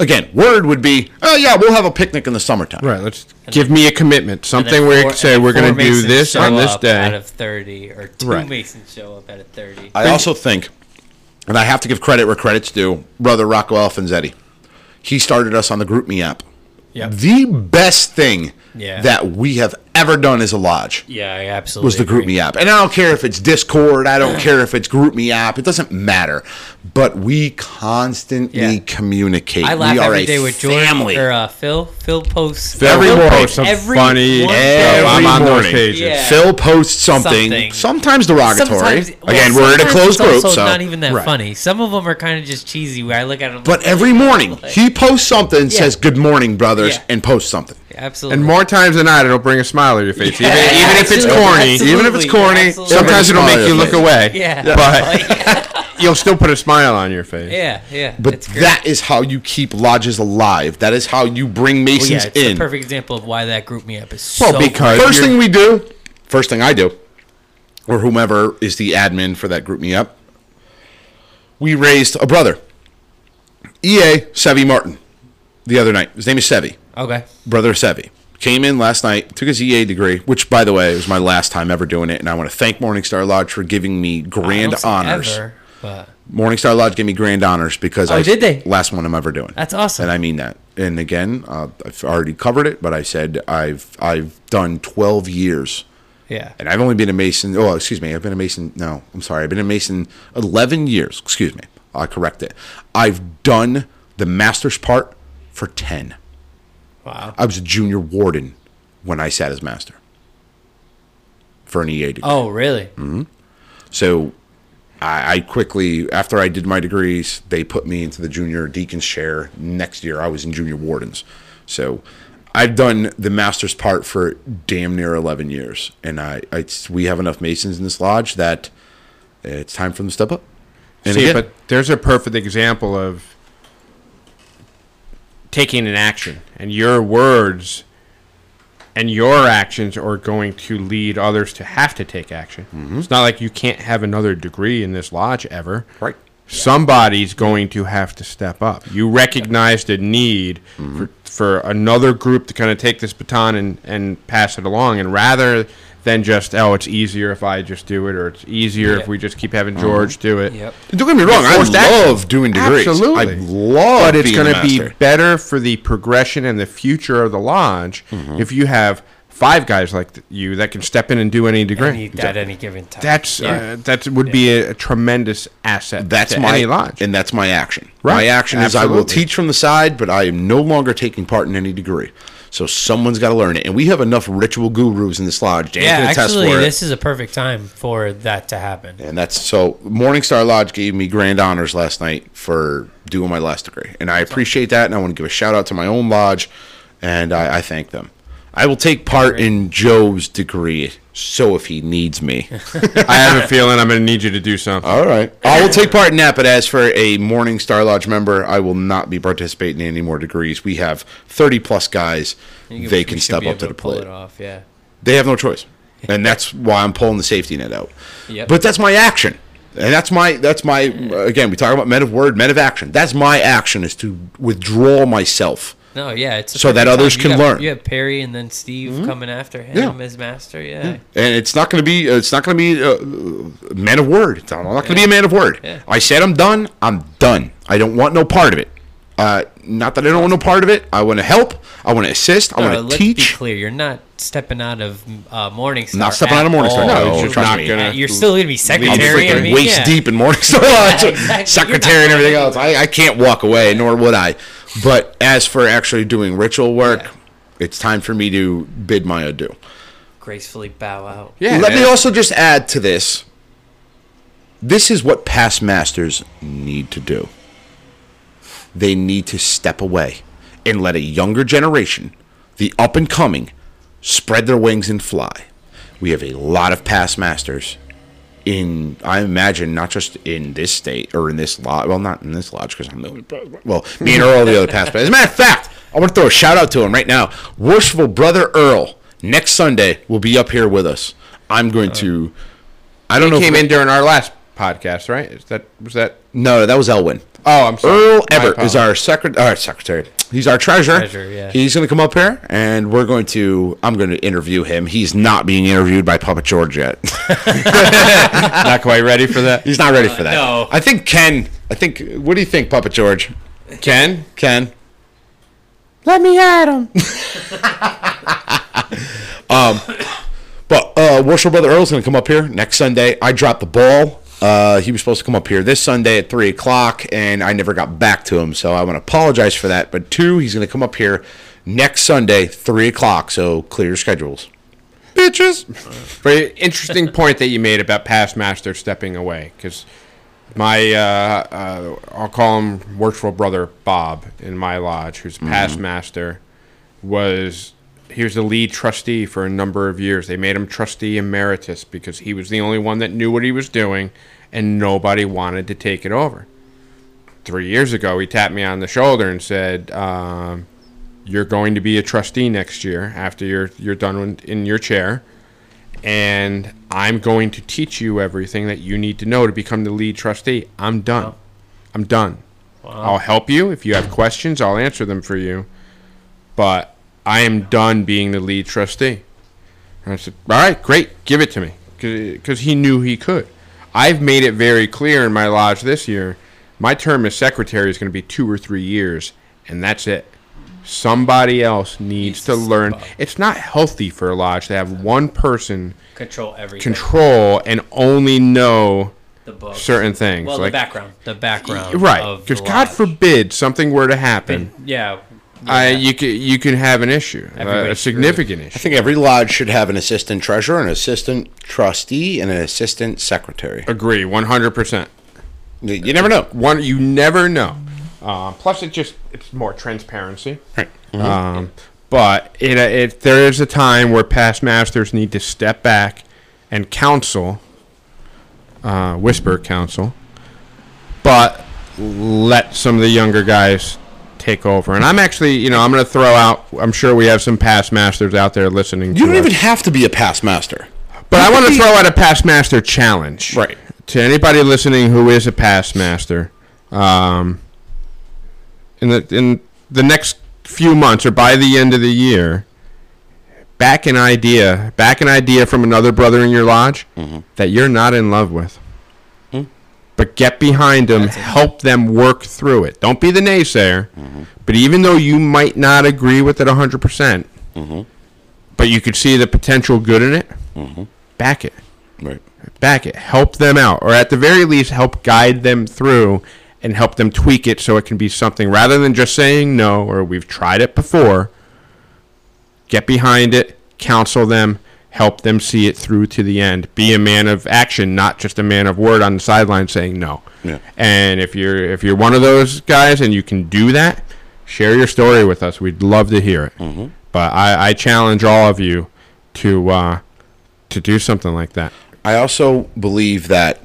Again, word would be, oh yeah, we'll have a picnic in the summertime. Right. Let's give me a commitment. Something where you can say we're going to do this show on this up day. Out of 30, or two Right. Masons show up out of 30. I also think, and I have to give credit where credit's due, brother Rocco Alfanzetti. He started us on the GroupMe app. Yep. The best thing Yeah. that we have ever done as a lodge Yeah, I absolutely. was the Group agree. Me app. And I don't care if it's Discord, I don't care if it's GroupMe app, it doesn't matter. But we constantly Yeah. communicate. I laugh we are every day with Jordan family. or uh, Phil. Phil posts Every morning, posts some every funny. one day. I'm on those morning. pages. Yeah. Phil posts something, Something. sometimes derogatory. Sometimes, well, Again, we're in a sometimes closed it's group, also so not even that Right. funny. Some of them are kind of just cheesy. Where I look at them, But every morning he posts something, Yeah. says "Good morning, brothers," Yeah. and posts something. Absolutely. And more times than not, it'll bring a smile to your face. Even, Yeah, even if it's absolutely, corny, even if it's corny, absolutely. sometimes it'll make you look away. yeah, But <laughs> you'll still put a smile on your face. yeah, yeah. But that is how you keep lodges alive. That is how you bring Well, Masons yeah, it's in. a perfect example of why that GroupMe up is Well, so because- First thing we do, first thing I do, or whomever is the admin for that GroupMe up, we raised a brother, EA Sevi Martin, the other night. His name is Sevi, okay. brother Sevi. Came in last night, took his EA degree, which, by the way, was my last time ever doing it, and I want to thank Morningstar Lodge for giving me I grand honors. ever, but Morningstar Lodge gave me grand honors because Oh, I did they? last one I'm ever doing. That's awesome. and I mean that. And again, uh, I've already covered it, but I said I've I've done 12 years, yeah, and I've only been a Mason. Oh, excuse me, I've been a Mason. No, I'm sorry, I've been a Mason 11 years. Excuse me, I'll correct it. I've done the master's part for 10. Wow. I was a junior warden when I sat as master for an EA degree. Oh, really? Mm-hmm. So I, I quickly, after I did my degrees, they put me into the junior deacon's chair. Next year, I was in junior wardens. So I've done the master's part for damn near 11 years. And I, I we have enough Masons in this lodge that it's time for them to step up. And See, again, but there's a perfect example of taking an action, and your words and your actions are going to lead others to have to take action. Mm-hmm. It's not like you can't have another degree in this lodge ever. right. Somebody's going to have to step up. You recognize the need Mm-hmm. for, for another group to kind of take this baton and, and pass it along. And rather than just, oh, it's easier if I just do it, or it's easier Yeah. if we just keep having George do it. Yep. Don't get me wrong. I Forced action. love doing degrees. Absolutely. I love but it's being going a to be master. better for the progression and the future of the lodge Mm-hmm. if you have five guys like th- you that can step in and do any degree. Any, at any given time. that's uh, that would be a, a tremendous asset. That's to my any lodge. and that's my action. My Right. action is I will Absolutely. teach from the side, but I am no longer taking part in any degree. So someone's got to learn it, and we have enough ritual gurus in this lodge. Yeah, actually, this is a perfect time for that to happen. And that's so Morningstar Lodge gave me grand honors last night for doing my last degree. And I appreciate that. And I want to give a shout out to my own lodge and I, I thank them. I will take part in Joe's degree. So if he needs me. <laughs> I have a feeling I'm going to need you to do something. All right. I will take part in that, but as for a Morningstar Lodge member, I will not be participating in any more degrees. We have 30 plus guys. You- They we can should step be up able to the pull plate. it off. Yeah. They have no choice, and that's why I'm pulling the safety net out. Yep. But that's my action, and that's my that's my again. We talk about men of word, men of action. That's my action is to withdraw myself. No, yeah, it's So that others time. Can learn. Mm-hmm. You have Perry and then Steve coming after him Yeah. as master. Yeah. and it's not going to be it's not going to be a man of word. It's- I'm not going to be a man of word. Yeah. I said I'm done. I'm done. I don't want no part of it. Uh, not that I don't want no part of it. I want to help. I want to assist. I want to teach. let's be clear. You're not stepping out of uh, Morningstar. Not stepping at out of Morningstar. all. No, you're you're just not gonna. Uh, You're still going to be I'm secretary. I freaking mean, waist yeah. deep in Morningstar <laughs> Lodge, exactly. secretary and everything else. I, I can't walk away, nor would I. But as for actually doing ritual work, Yeah. it's time for me to bid my adieu. gracefully bow out. Yeah. Let me also just add to this. This is what past masters need to do. They need to step away and let a younger generation, the up and coming, spread their wings and fly. We have a lot of past masters in, I imagine, not just in this state or in this lodge. Well, not in this lodge because I'm the only. Well, me and Earl, are the other past. As a matter of fact, I want to throw a shout out to him right now. Worshipful brother Earl, next Sunday will be up here with us. I'm going uh, to. I don't know. came in during our last podcast, right? Is that was that? No, that was Elwin. Oh, I'm sorry. Earl My Everett is our secretary. Our secretary. He's our treasurer. Treasurer, yeah. He's going to come up here, and we're going to. I'm going to interview him. He's not being interviewed by Puppet George yet. <laughs> <laughs> not quite ready for that. He's not ready for that. no. I think Ken. I think. What do you think, Puppet George? Ken, Ken. Let me at him. <laughs> um, But uh, Worship Brother Earl's going to come up here next Sunday. I dropped the ball. Uh, he was supposed to come up here this Sunday at three o'clock, and I never got back to him. So I want to apologize for that. But two, he's going to come up here next Sunday, three o'clock. So clear your schedules, bitches. <laughs> very interesting point that you made about past master stepping away because my uh, uh, I'll call him worshipful brother Bob in my lodge, who's past master, was he was the lead trustee for a number of years. They made him trustee emeritus because he was the only one that knew what he was doing, and nobody wanted to take it over. Three years ago, he tapped me on the shoulder and said, um, "You're going to be a trustee next year after you're you're done in- in your chair." and I'm going to teach you everything that you need to know to become the lead trustee. I'm done. I'm done. I'll help you if you have questions. I'll answer them for you, but I am done being the lead trustee. And I said, "All right, great, give it to me," because he knew he could. I've made it very clear in my lodge this year. My term as secretary is going to be two or three years, and that's it. Somebody else needs to learn. It's not healthy for a lodge to have one person Control everything. control and only know the book. certain things. Well, like, the background. The background. right? Because God lodge. forbid something were to happen, Yeah. Uh, you could you could have an issue, uh, a Everybody's significant I issue. think every lodge should have an assistant treasurer, an assistant trustee, and an assistant secretary. Agree, one hundred percent. You never know. One, you never know. Uh, plus, it just it's more transparency. Right. Um, but it, it there is a time where past masters need to step back and counsel, uh, whisper counsel, but let some of the younger guys take over. And I'm actually, you know, I'm going to throw out. I'm sure we have some past masters out there listening. You don't us. even have to be a past master. But I want to throw out a past master challenge. Right. To anybody listening who is a past master, um, in the in the next few months or by the end of the year, back an idea, back an idea from another brother in your lodge that you're not in love with. But get behind them, help them work through it. Don't be the naysayer. Mm-hmm. But even though you might not agree with it 100%, percent mm-hmm. but you could see the potential good in it, mm-hmm. back it Right. back it, help them out, or at the very least, help guide them through and help them tweak it so it can be something rather than just saying no or we've tried it before. Get behind it, counsel them, help them see it through to the end. Be a man of action, not just a man of word on the sideline saying no. Yeah. And if you're if you're one of those guys and you can do that, share your story with us. We'd love to hear it. But I, I challenge all of you to uh, to do something like that. I also believe that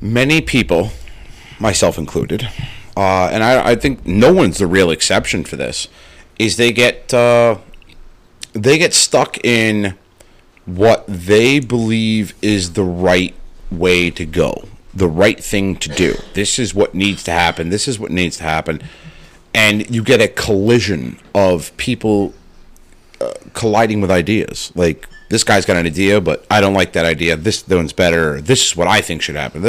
many people, myself included, uh, and I, I think no one's the real exception for this, is they get uh, they get stuck in what they believe is the right way to go, the right thing to do. This is what needs to happen. This is what needs to happen, and you get a collision of people uh, colliding with ideas. Like this guy's got an idea, but I don't like that idea. This one's better. This is what I think should happen.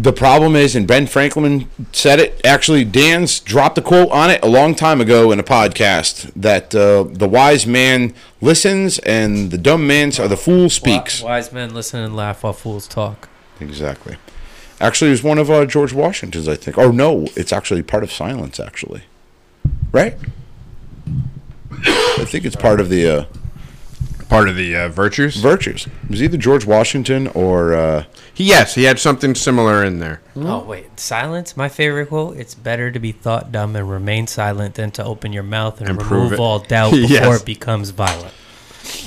The problem is, and Ben Franklin said it. Actually, Dan's dropped a quote on it a long time ago in a podcast that uh, the wise man listens and the dumb man or the fool speaks. Wise men listen and laugh while fools talk. Exactly. Actually, it was one of uh, George Washington's, I think. Oh no, it's actually part of silence. Actually, right? I think it's part of the. Uh, Part of the uh, virtues. Virtues. It was either George Washington or uh, He, yes, he had something similar in there. Oh wait, silence. My favorite quote: "It's better to be thought dumb and remain silent than to open your mouth and, And prove remove it. all doubt <laughs> before Yes. it becomes violent."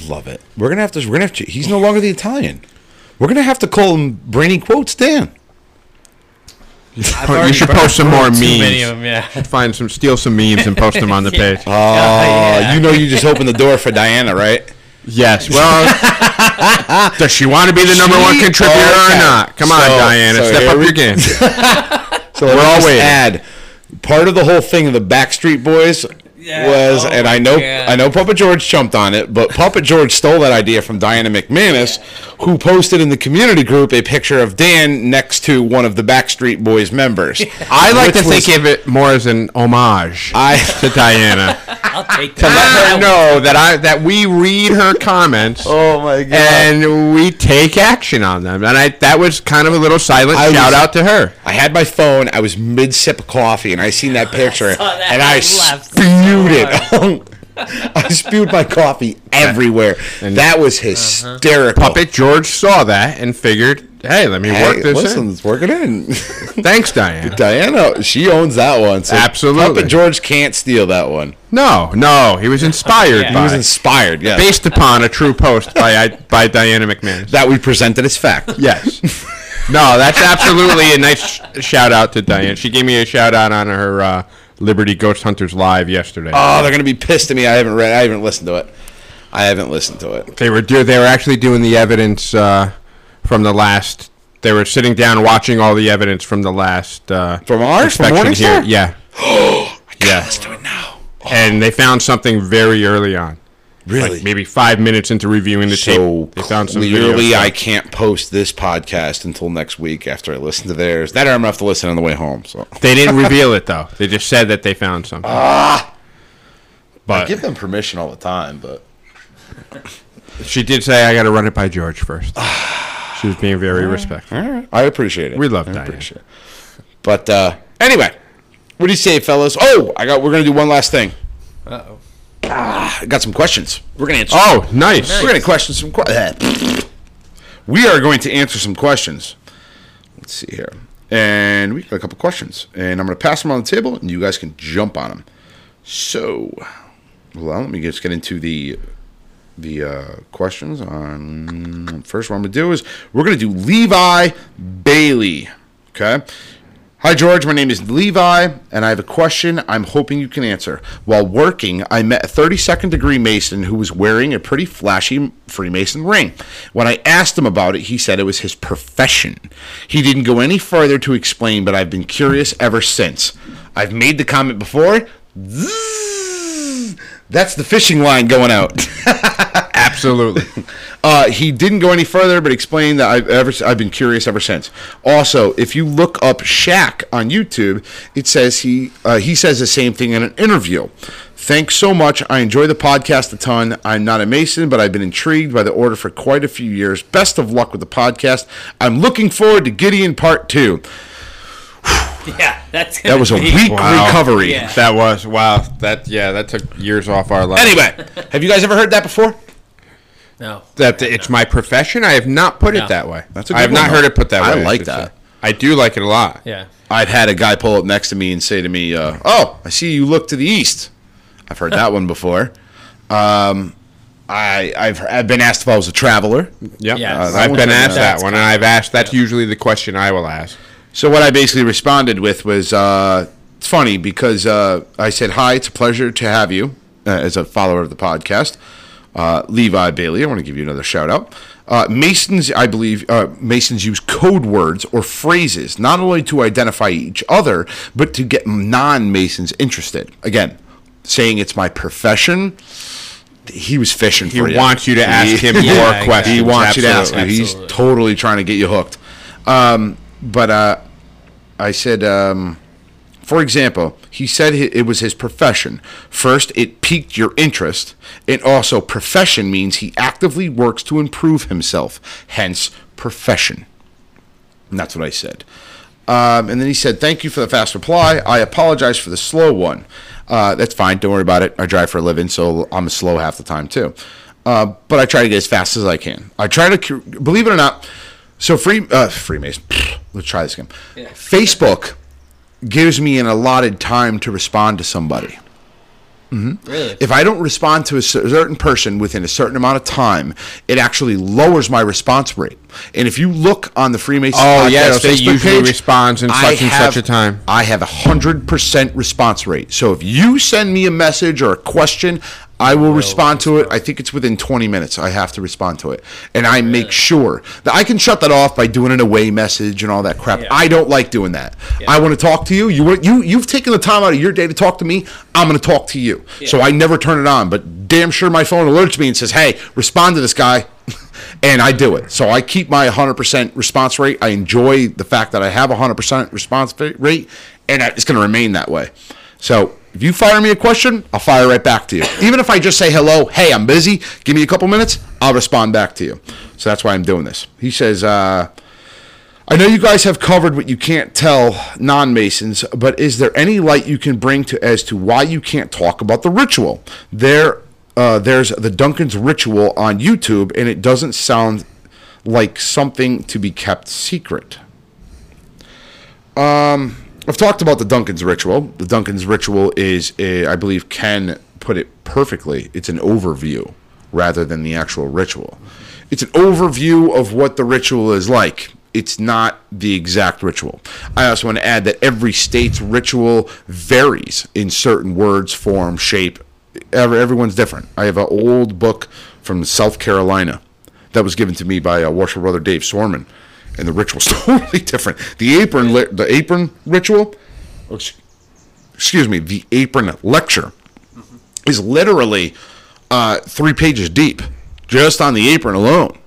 love it. We're gonna have to. We're gonna have to. He's no longer the Italian. We're gonna have to call him Brainy Quotes Dan. <laughs> you should post some more memes. Too many of them, yeah. <laughs> Find some, steal some memes and post them on the page. Oh, yeah. you know, you just opened the door for Diana, right? Yes. Well, <laughs> does she want to be the number one She- contributor okay. or not? Come on, So- Diana, so step here up we- your game. <laughs> So We're all just waiting. Add part of the whole thing of the Backstreet Boys was, Oh and I know, God. I know, Puppet George jumped on it, but Puppet George stole that idea from Diana McManus, who posted in the community group a picture of Dan next to one of the Backstreet Boys members. I like Which to was- think of it more as an homage I to Diana. <laughs> I'll take to let her know that I that we read her comments Oh my god! and we take action on them. And I that was kind of a little silent I shout was- out to her. I had my phone. I was mid sip of coffee, and I seen that <laughs> picture, saw that. and I I laughed so spewed it. <laughs> <laughs> I spewed my coffee everywhere. <laughs> that was Uh-huh. hysterical. Puppet George saw that and figured, hey, let me Hey, work this listen, in. let's work it in. Thanks, Diana. Diana, she owns that one. So Absolutely. Puppet George can't steal that one. No, no, he was inspired He by, was inspired. Yeah, based upon a true post by by Diana McManus. that we presented as fact. Yes. No, that's absolutely a nice sh- shout out to Diane. She gave me a shout out on her uh, Liberty Ghost Hunters live yesterday. Oh, they're gonna be pissed at me. I haven't read. I haven't listened to it. I haven't listened to it. they were do- they were actually doing the evidence uh, from the last. They were sitting down watching all the evidence from the last uh, From ours? From inspection here. Morningstar? Yeah. <gasps> yeah. Let's do it now. And they found something very early on. Really? Like maybe five minutes into reviewing the so tape, they found some video clearly. I can't post this podcast until next week after I listen to theirs. That I'm gonna have to listen on the way home. So They didn't <laughs> reveal it though. They just said that they found something. I but give them permission all the time, but she did say, "I got to run it by George first. <sighs> she was being very respectful. all right, I appreciate it. We love I Diane. But uh, anyway, what do you say, fellas? Oh, I got. We're gonna do one last thing. Uh-oh. Ah, I got some questions. We're gonna answer. Oh, nice. We're going to question some. Que- uh, we are going to answer some questions. Let's see here, and we got a couple questions, and I'm going to pass them on the table, and you guys can jump on them. So, well, let me just get into the the uh, questions. On first, what I'm to do is we're going to do Levi Bailey. Okay. Hi, George. My name is Levi, and I have a question I'm hoping you can answer. While working, I met a 32nd degree Mason who was wearing a pretty flashy Freemason ring. When I asked him about it, he said it was his profession. He didn't go any further to explain, but I've been curious ever since. I've made the comment before. That's the fishing line going out. <laughs> Absolutely. <laughs> Uh, he didn't go any further, but explained that I've ever I've been curious ever since. Also, if you look up Shaq on YouTube, it says he uh, he says the same thing in an interview. Thanks so much. I enjoy the podcast a ton. I'm not a Mason, but I've been intrigued by the order for quite a few years. Best of luck with the podcast. I'm looking forward to Gideon Part Two. <laughs> Yeah, that's That was a gonna be- weak Wow. recovery. Yeah. That was wow. That yeah. That took years off our lives. Anyway, <laughs> have you guys ever heard that before? No. that it's my profession. I have not put No. it that way. That's a I good have not one, heard though. it put that way. I way. like should that. say. I do like it a lot. Yeah. I've had a guy pull up next to me and say to me, uh, "Oh, I see you look to the east." I've heard that one before. Um, I, I've I've been asked if I was a traveler. Yep. Yes. Uh, I've been been asked that one, and I've asked. That's usually the question I will ask. So what I basically responded with was, uh, "It's funny because uh, I said hi. It's a pleasure to have you uh, as a follower of the podcast, uh, Levi Bailey. I want to give you another shout out. Uh, Masons, I believe, uh, Masons use code words or phrases not only to identify each other, but to get non-Masons interested. Again, saying it's my profession." He was fishing He for you. wants you to ask him <laughs> more exactly. questions. He wants you to ask him. He's Absolutely. totally trying to get you hooked. Um, but uh, I said, um, for example, he said it was his profession. First, it piqued your interest, and also profession means he actively works to improve himself. Hence, profession. And that's what I said. Um, and then he said, Thank you for the fast reply. I apologize for the slow one. Uh, that's fine. Don't worry about it. I drive for a living, so I'm slow half the time, too. uh, but I try to get as fast as I can. I try to, believe it or not. So free uh, Freemason. Let's try this again. Facebook gives me an allotted time to respond to somebody. Mm-hmm. Really? If I don't respond to a certain person within a certain amount of time, it actually lowers my response rate. And if you look on the Freemason Oh, yeah, Podcast it'll say Facebook usually page, responds in I such and have- such a time. I have a hundred percent response rate. So if you send me a message or a question, I will respond to it. I think it's within 20 minutes. I have to respond to it, and I make sure that I can shut that off by doing an away message and all that crap. I don't like doing that. I want to talk to you. You you you've taken the time out of your day to talk to me. I'm going to talk to you. So I never turn it on, but damn sure my phone alerts me and says, "Hey, respond to this guy." <laughs> and I do it. So I keep my 100% response rate. I enjoy the fact that I have a 100% response rate, and it's going to remain that way. So if you fire me a question, I'll fire right back to you. Even if I just say hello, hey, I'm busy, give me a couple minutes, I'll respond back to you. So that's why I'm doing this. He says, uh, I know you guys have covered what you can't tell non Masons, but is there any light you can bring to as to why you can't talk about the ritual? There, uh, there's the Duncan's ritual on YouTube, and it doesn't sound like something to be kept secret. Um, I've talked about the Duncan's ritual. The Duncan's ritual is, a, I believe, Ken put it perfectly. It's an overview rather than the actual ritual. It's an overview of what the ritual is like. It's not the exact ritual. I also want to add that every state's ritual varies in certain words, form, shape. Everyone's different. I have an old book from South Carolina that was given to me by uh, Worship Brother Dave Sorman, and the ritual's <laughs> totally different. The apron, li- the apron ritual, oh, excuse me, the apron lecture is literally uh, three pages deep, just on the apron alone.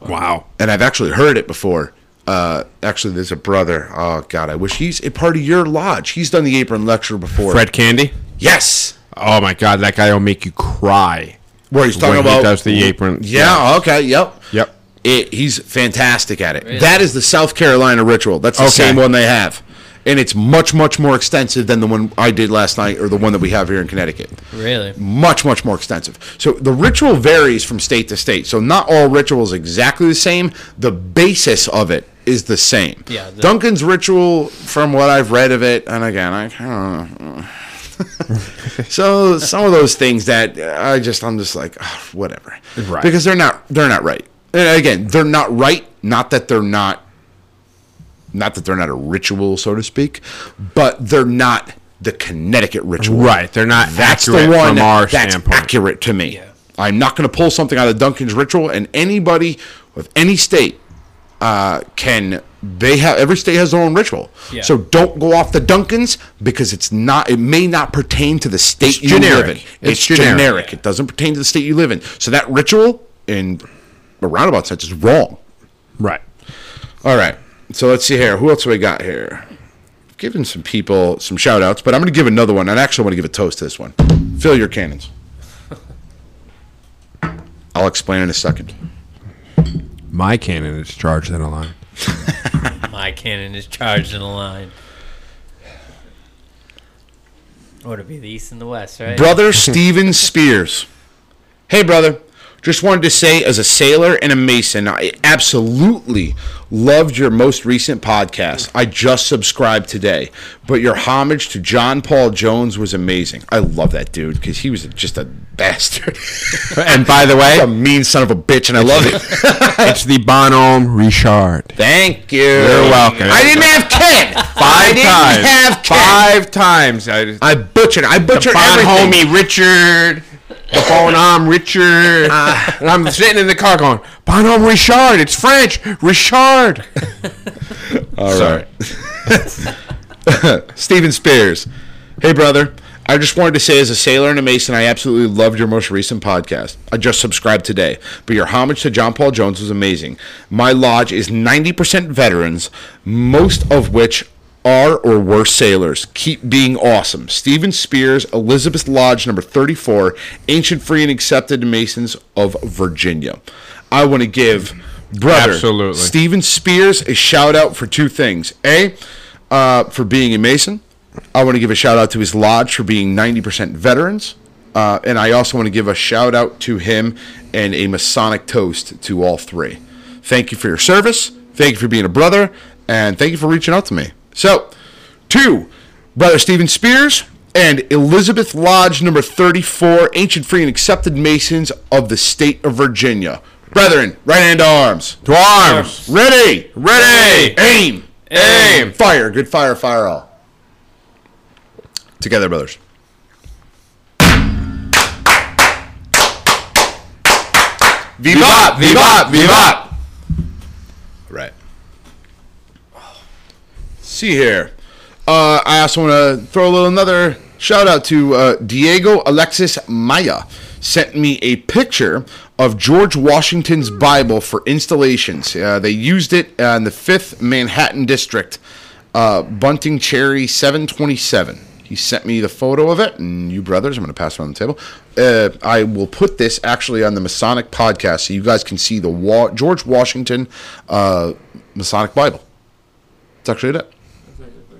Wow. And I've actually heard it before. Uh, actually, there's a brother. Oh God, I wish he's a part of your lodge. He's done the apron lecture before. Fred Candy. Yes. Oh my God, that guy will make you cry. Where he's talking when about he does the apron. Yeah. Okay. Yep. Yep. It, he's fantastic at it. That is the South Carolina ritual. That's the Okay. same one they have, and it's much much more extensive than the one I did last night or the one that we have here in Connecticut. Really? Much much more extensive. So the ritual varies from state to state. So not all rituals exactly the same. The basis of it is the same. Yeah, the- Duncan's ritual, from what I've read of it, and again, I kind of. <laughs> so some of those things that I just I'm just like "Ah, whatever, Right. Because they're not they're not right. And again, they're not right. Not that they're not, not that they're not a ritual, so to speak, but they're not the Connecticut ritual. Right, they're not That's accurate the one from our that's standpoint. accurate to me. I'm not going to pull something out of Duncan's ritual, and anybody with any state uh, can. They have every state has their own ritual, Yeah. so don't go off the Duncans because it's not. It may not pertain to the state It's you generic. live in. It's It's, generic. generic. It doesn't pertain to the state you live in. So that ritual, in a roundabout sense, is wrong. Right. All right. So let's see here. Who else do we got here? I've given some people some shout outs, but I'm going to give another one. I actually want to give a toast to this one. Fill your cannons. <laughs> I'll explain in a second. My cannon is charged in a line. <laughs> My cannon is charged in a line. Or to be the east and the west, right? Brother <laughs> Steven Spears. Hey, brother. Just wanted to say, as a sailor and a mason, I absolutely loved your most recent podcast. I just subscribed today, but your homage to John Paul Jones was amazing. I love that dude because he was just a bastard, <laughs> And by the way, a mean son of a bitch, and I love it. <laughs> it's the Bonhomme Richard. Thank you. You're welcome. I didn't have Ken. Five I didn't times. Five times. I, I butchered. I the butchered everything. Bonhomme Richard. The Bonhomme Richard. <laughs> Ah. and I'm sitting in the car going, Bonhomme Richard. It's French. Richard. All right. <laughs> Steven Spears. Hey, brother. I just wanted to say, as a sailor and a mason, I absolutely loved your most recent podcast. I just subscribed today, but your homage to John Paul Jones was amazing. My lodge is 90% veterans, most of which are or were sailors. Keep being awesome. Steven Spears, Elizabeth Lodge, number 34, Ancient Free and Accepted Masons of Virginia. I want to give brother Absolutely. Steven Spears a shout out for two things. A, uh, for being a Mason. I want to give a shout out to his lodge for being 90% veterans. Uh, and I also want to give a shout out to him and a Masonic toast to all three. Thank you for your service. Thank you for being a brother. And thank you for reaching out to me. So, two, Brother Stephen Spears and Elizabeth Lodge, number 34, Ancient Free and Accepted Masons of the state of Virginia. Brethren, right hand to arms. To arms. Ready. Ready. Aim. Aim. Fire. Good fire. Fire all. Together, brothers. Vivat! Vivat! Vivat! Right. See here. Uh, I also want to throw a little another shout out to uh, Diego Alexis Maya. Sent me a picture of George Washington's Bible for installations. Uh, they used it in the Fifth Manhattan District, uh, Bunting Cherry 727. He sent me the photo of it, and you brothers, I'm going to pass it on the table. Uh, I will put this actually on the Masonic podcast so you guys can see the Wa- George Washington uh, Masonic Bible. That's actually it.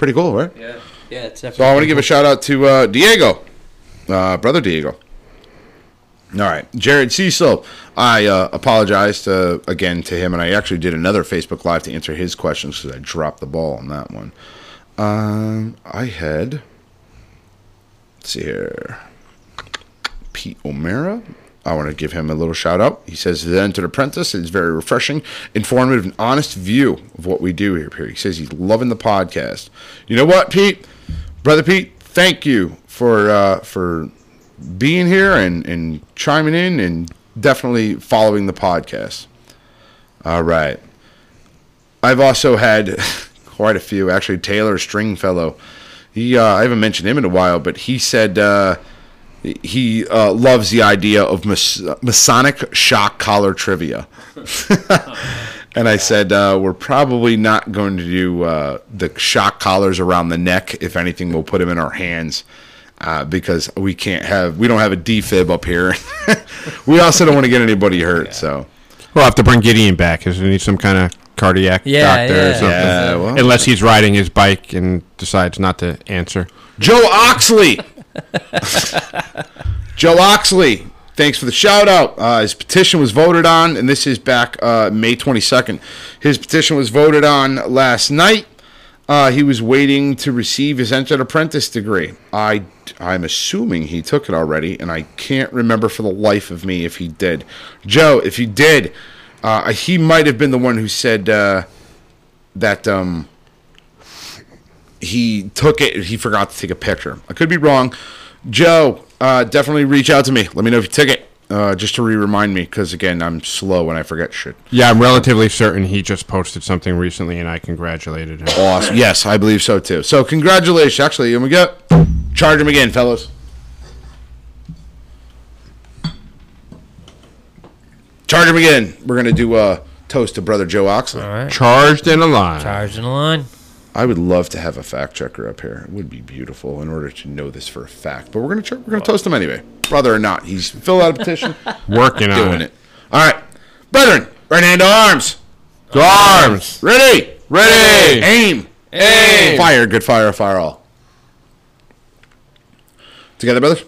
Pretty cool, right? Yeah, yeah, it's So I want to give a shout out to uh, Diego, uh, brother Diego. All right, Jared Cecil. I uh, apologized uh, again to him, and I actually did another Facebook Live to answer his questions because I dropped the ball on that one. Um, I had. Let's see here. Pete O'Mara. I want to give him a little shout out. He says, The Entered Apprentice is very refreshing, informative, and honest view of what we do here. Period. He says he's loving the podcast. You know what, Pete? Brother Pete, thank you for uh, for being here and, and chiming in and definitely following the podcast. All right. I've also had <laughs> quite a few. Actually, Taylor Stringfellow. He uh, I haven't mentioned him in a while, but he said uh, he uh, loves the idea of mas- Masonic shock collar trivia. <laughs> and I said uh, we're probably not going to do uh, the shock collars around the neck. If anything, we'll put them in our hands. Uh, because we can't have we don't have a defib up here. <laughs> we also don't want to get anybody hurt. So We'll have to bring Gideon back because we need some kind of cardiac Yeah, doctor or something. Yeah, well- Unless he's riding his bike and decides not to answer. Joe Oxley. <laughs> Joe Oxley, thanks for the shout out. Uh, his petition was voted on, and this is back uh, May 22nd. His petition was voted on last night. Uh, he was waiting to receive his entered apprentice degree. I, I'm assuming he took it already, and I can't remember for the life of me if he did. Joe, if he did, uh, he might have been the one who said uh, that. Um, he took it. He forgot to take a picture. I could be wrong. Joe, uh, definitely reach out to me. Let me know if you took it, uh, just to re-remind me. Because again, I'm slow when I forget shit. Yeah, I'm relatively certain he just posted something recently and I congratulated him. Awesome. yes, I believe so too. So congratulations. Actually, here we go. Charge him again, fellas. Charge him again. We're gonna do a toast to brother Joe Oxley. All right. Charged and alive. Charging the line. I would love to have a fact checker up here. It would be beautiful in order to know this for a fact. But we're gonna we're gonna toast him anyway, brother or not. He's filled out a petition. <laughs> Working on doing it. it. All right, brethren, right hand to arms. To arms. Ready, Ready. aim, Aim. fire. Good fire, fire all. Together, brothers.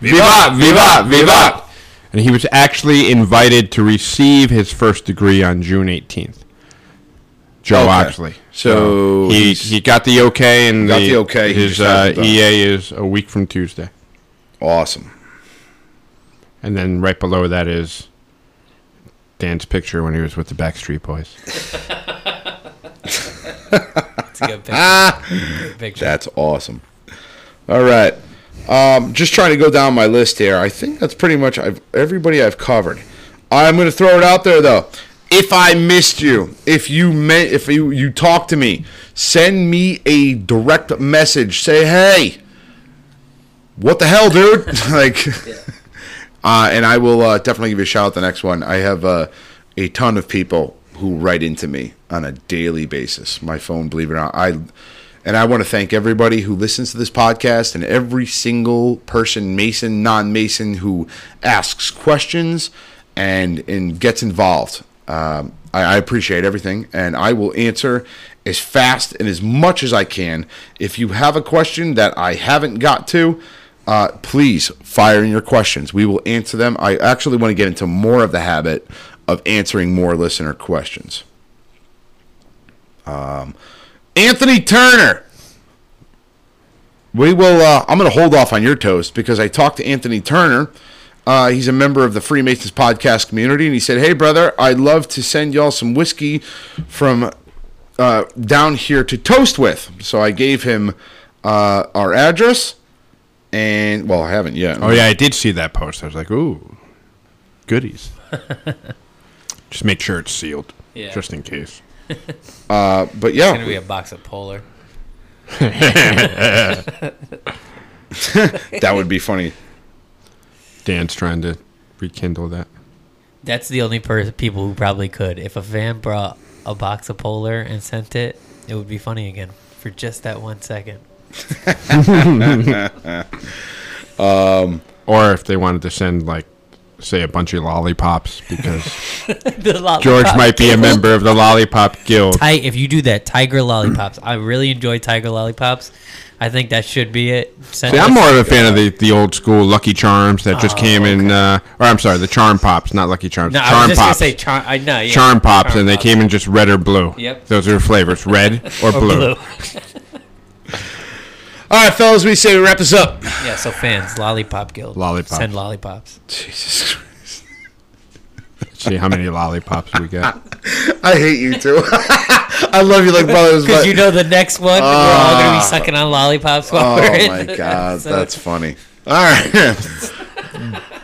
Vivat, vivat, vivat. And he was actually invited to receive his first degree on June 18th. Joe Okay. Oxley. So he he got the okay, and Got the okay, His uh, hasn't done it. EA is a week from Tuesday, Awesome. and then right below that is Dan's picture when he was with the Backstreet Boys. <laughs> <laughs> It's a good picture. <laughs> Good picture. That's awesome. All right. Um, just trying to go down my list here. I think that's pretty much I've, everybody I've covered. I'm going to throw it out there though. If I missed you, if you meant, if you you talk to me, send me a direct message. Say, hey, what the hell, dude? <laughs> like, uh, and I will uh, definitely give you a shout out the next one. I have uh, a ton of people who write into me on a daily basis. My phone, believe it or not, I and I want to thank everybody who listens to this podcast and every single person, Mason, non-Mason, who asks questions and and gets involved. Um, I, I appreciate everything, and I will answer as fast and as much as I can. If you have a question that I haven't got to, uh, please fire in your questions. We will answer them. I actually want to get into more of the habit of answering more listener questions. Um, Anthony Turner. We will. Uh, I'm going to hold off on your toast because I talked to Anthony Turner. Uh, he's a member of the Freemasons podcast community, and he said, "Hey, brother, I'd love to send y'all some whiskey from uh, down here to toast with." So I gave him uh, our address, and well, I haven't yet. Oh yeah, I did see that post. I was like, ooh, goodies. <laughs> Just make sure it's sealed, Yeah. just in case. Uh, but It's gonna yeah, be a box of Polar. <laughs> that would be funny. Dan's trying to rekindle that. That's the only per- people who probably could. If a fan brought a box of Polar and sent it, it would be funny again for just that one second. <laughs> <laughs> um, Or if they wanted to send like, say, a bunch of lollipops because <laughs> The lollipop George might be a member of the Lollipop Guild. Ti- if you do that, Tiger lollipops. I really enjoy Tiger lollipops. I think that should be it. Send See, I'm more of a fan of the, the old school Lucky Charms that just came in, uh, or I'm sorry, the Charm Pops, not Lucky Charms. No, I Charm was just gonna Pops. say char- I know. Yeah, Charm Pops, Charm and they Pops. came in just red or blue. Yep. Those are flavors, red <laughs> or, Or blue. blue. <laughs> All right, fellas, we say we wrap this up. Yeah, so fans, lollipop guild. Lollipops. Send lollipops. Jesus Christ. See how many lollipops we get. <laughs> I hate you too. <laughs> I love you like brothers, Because but you know the next one, we're all gonna be ah. sucking on lollipops while oh we're in. my god, So- that's funny. All right,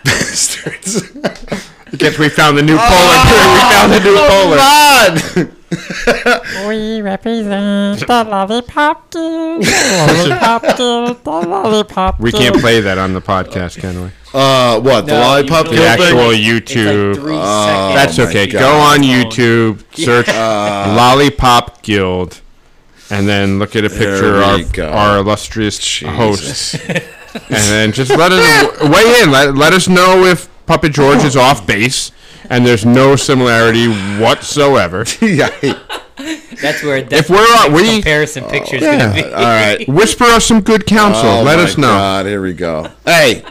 bastards. <laughs> I guess we found the new polar. we found the new oh, polar. God. We represent the lollipop guild. <laughs> The lollipop guild. The lollipop We can't play that on the podcast, can we? Uh, what the No, lollipop you The guild thing? actual It's like YouTube. three Oh, seconds. That's my okay. God. Go on YouTube, <laughs> search Lollipop Guild, and then look at a picture There we of go. our illustrious host. Jesus. <laughs> and then just let us weigh in. Let, let us know if Puppet George is off base, and there's no similarity whatsoever. <laughs> yeah. That's where If we're on, we comparison picture's yeah. gonna be. All right. <laughs> whisper us some good counsel. Oh, let my us know. God, here we go. Hey,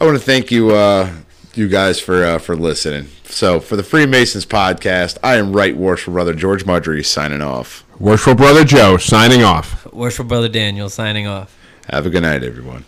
I want to thank you, uh, you guys, for uh, for listening. So, for the Freemasons podcast, I am Right Worshipful Brother George Mudry signing off. Worshipful Brother Joe signing off. Worshipful Brother Daniel signing off. Have a good night, everyone.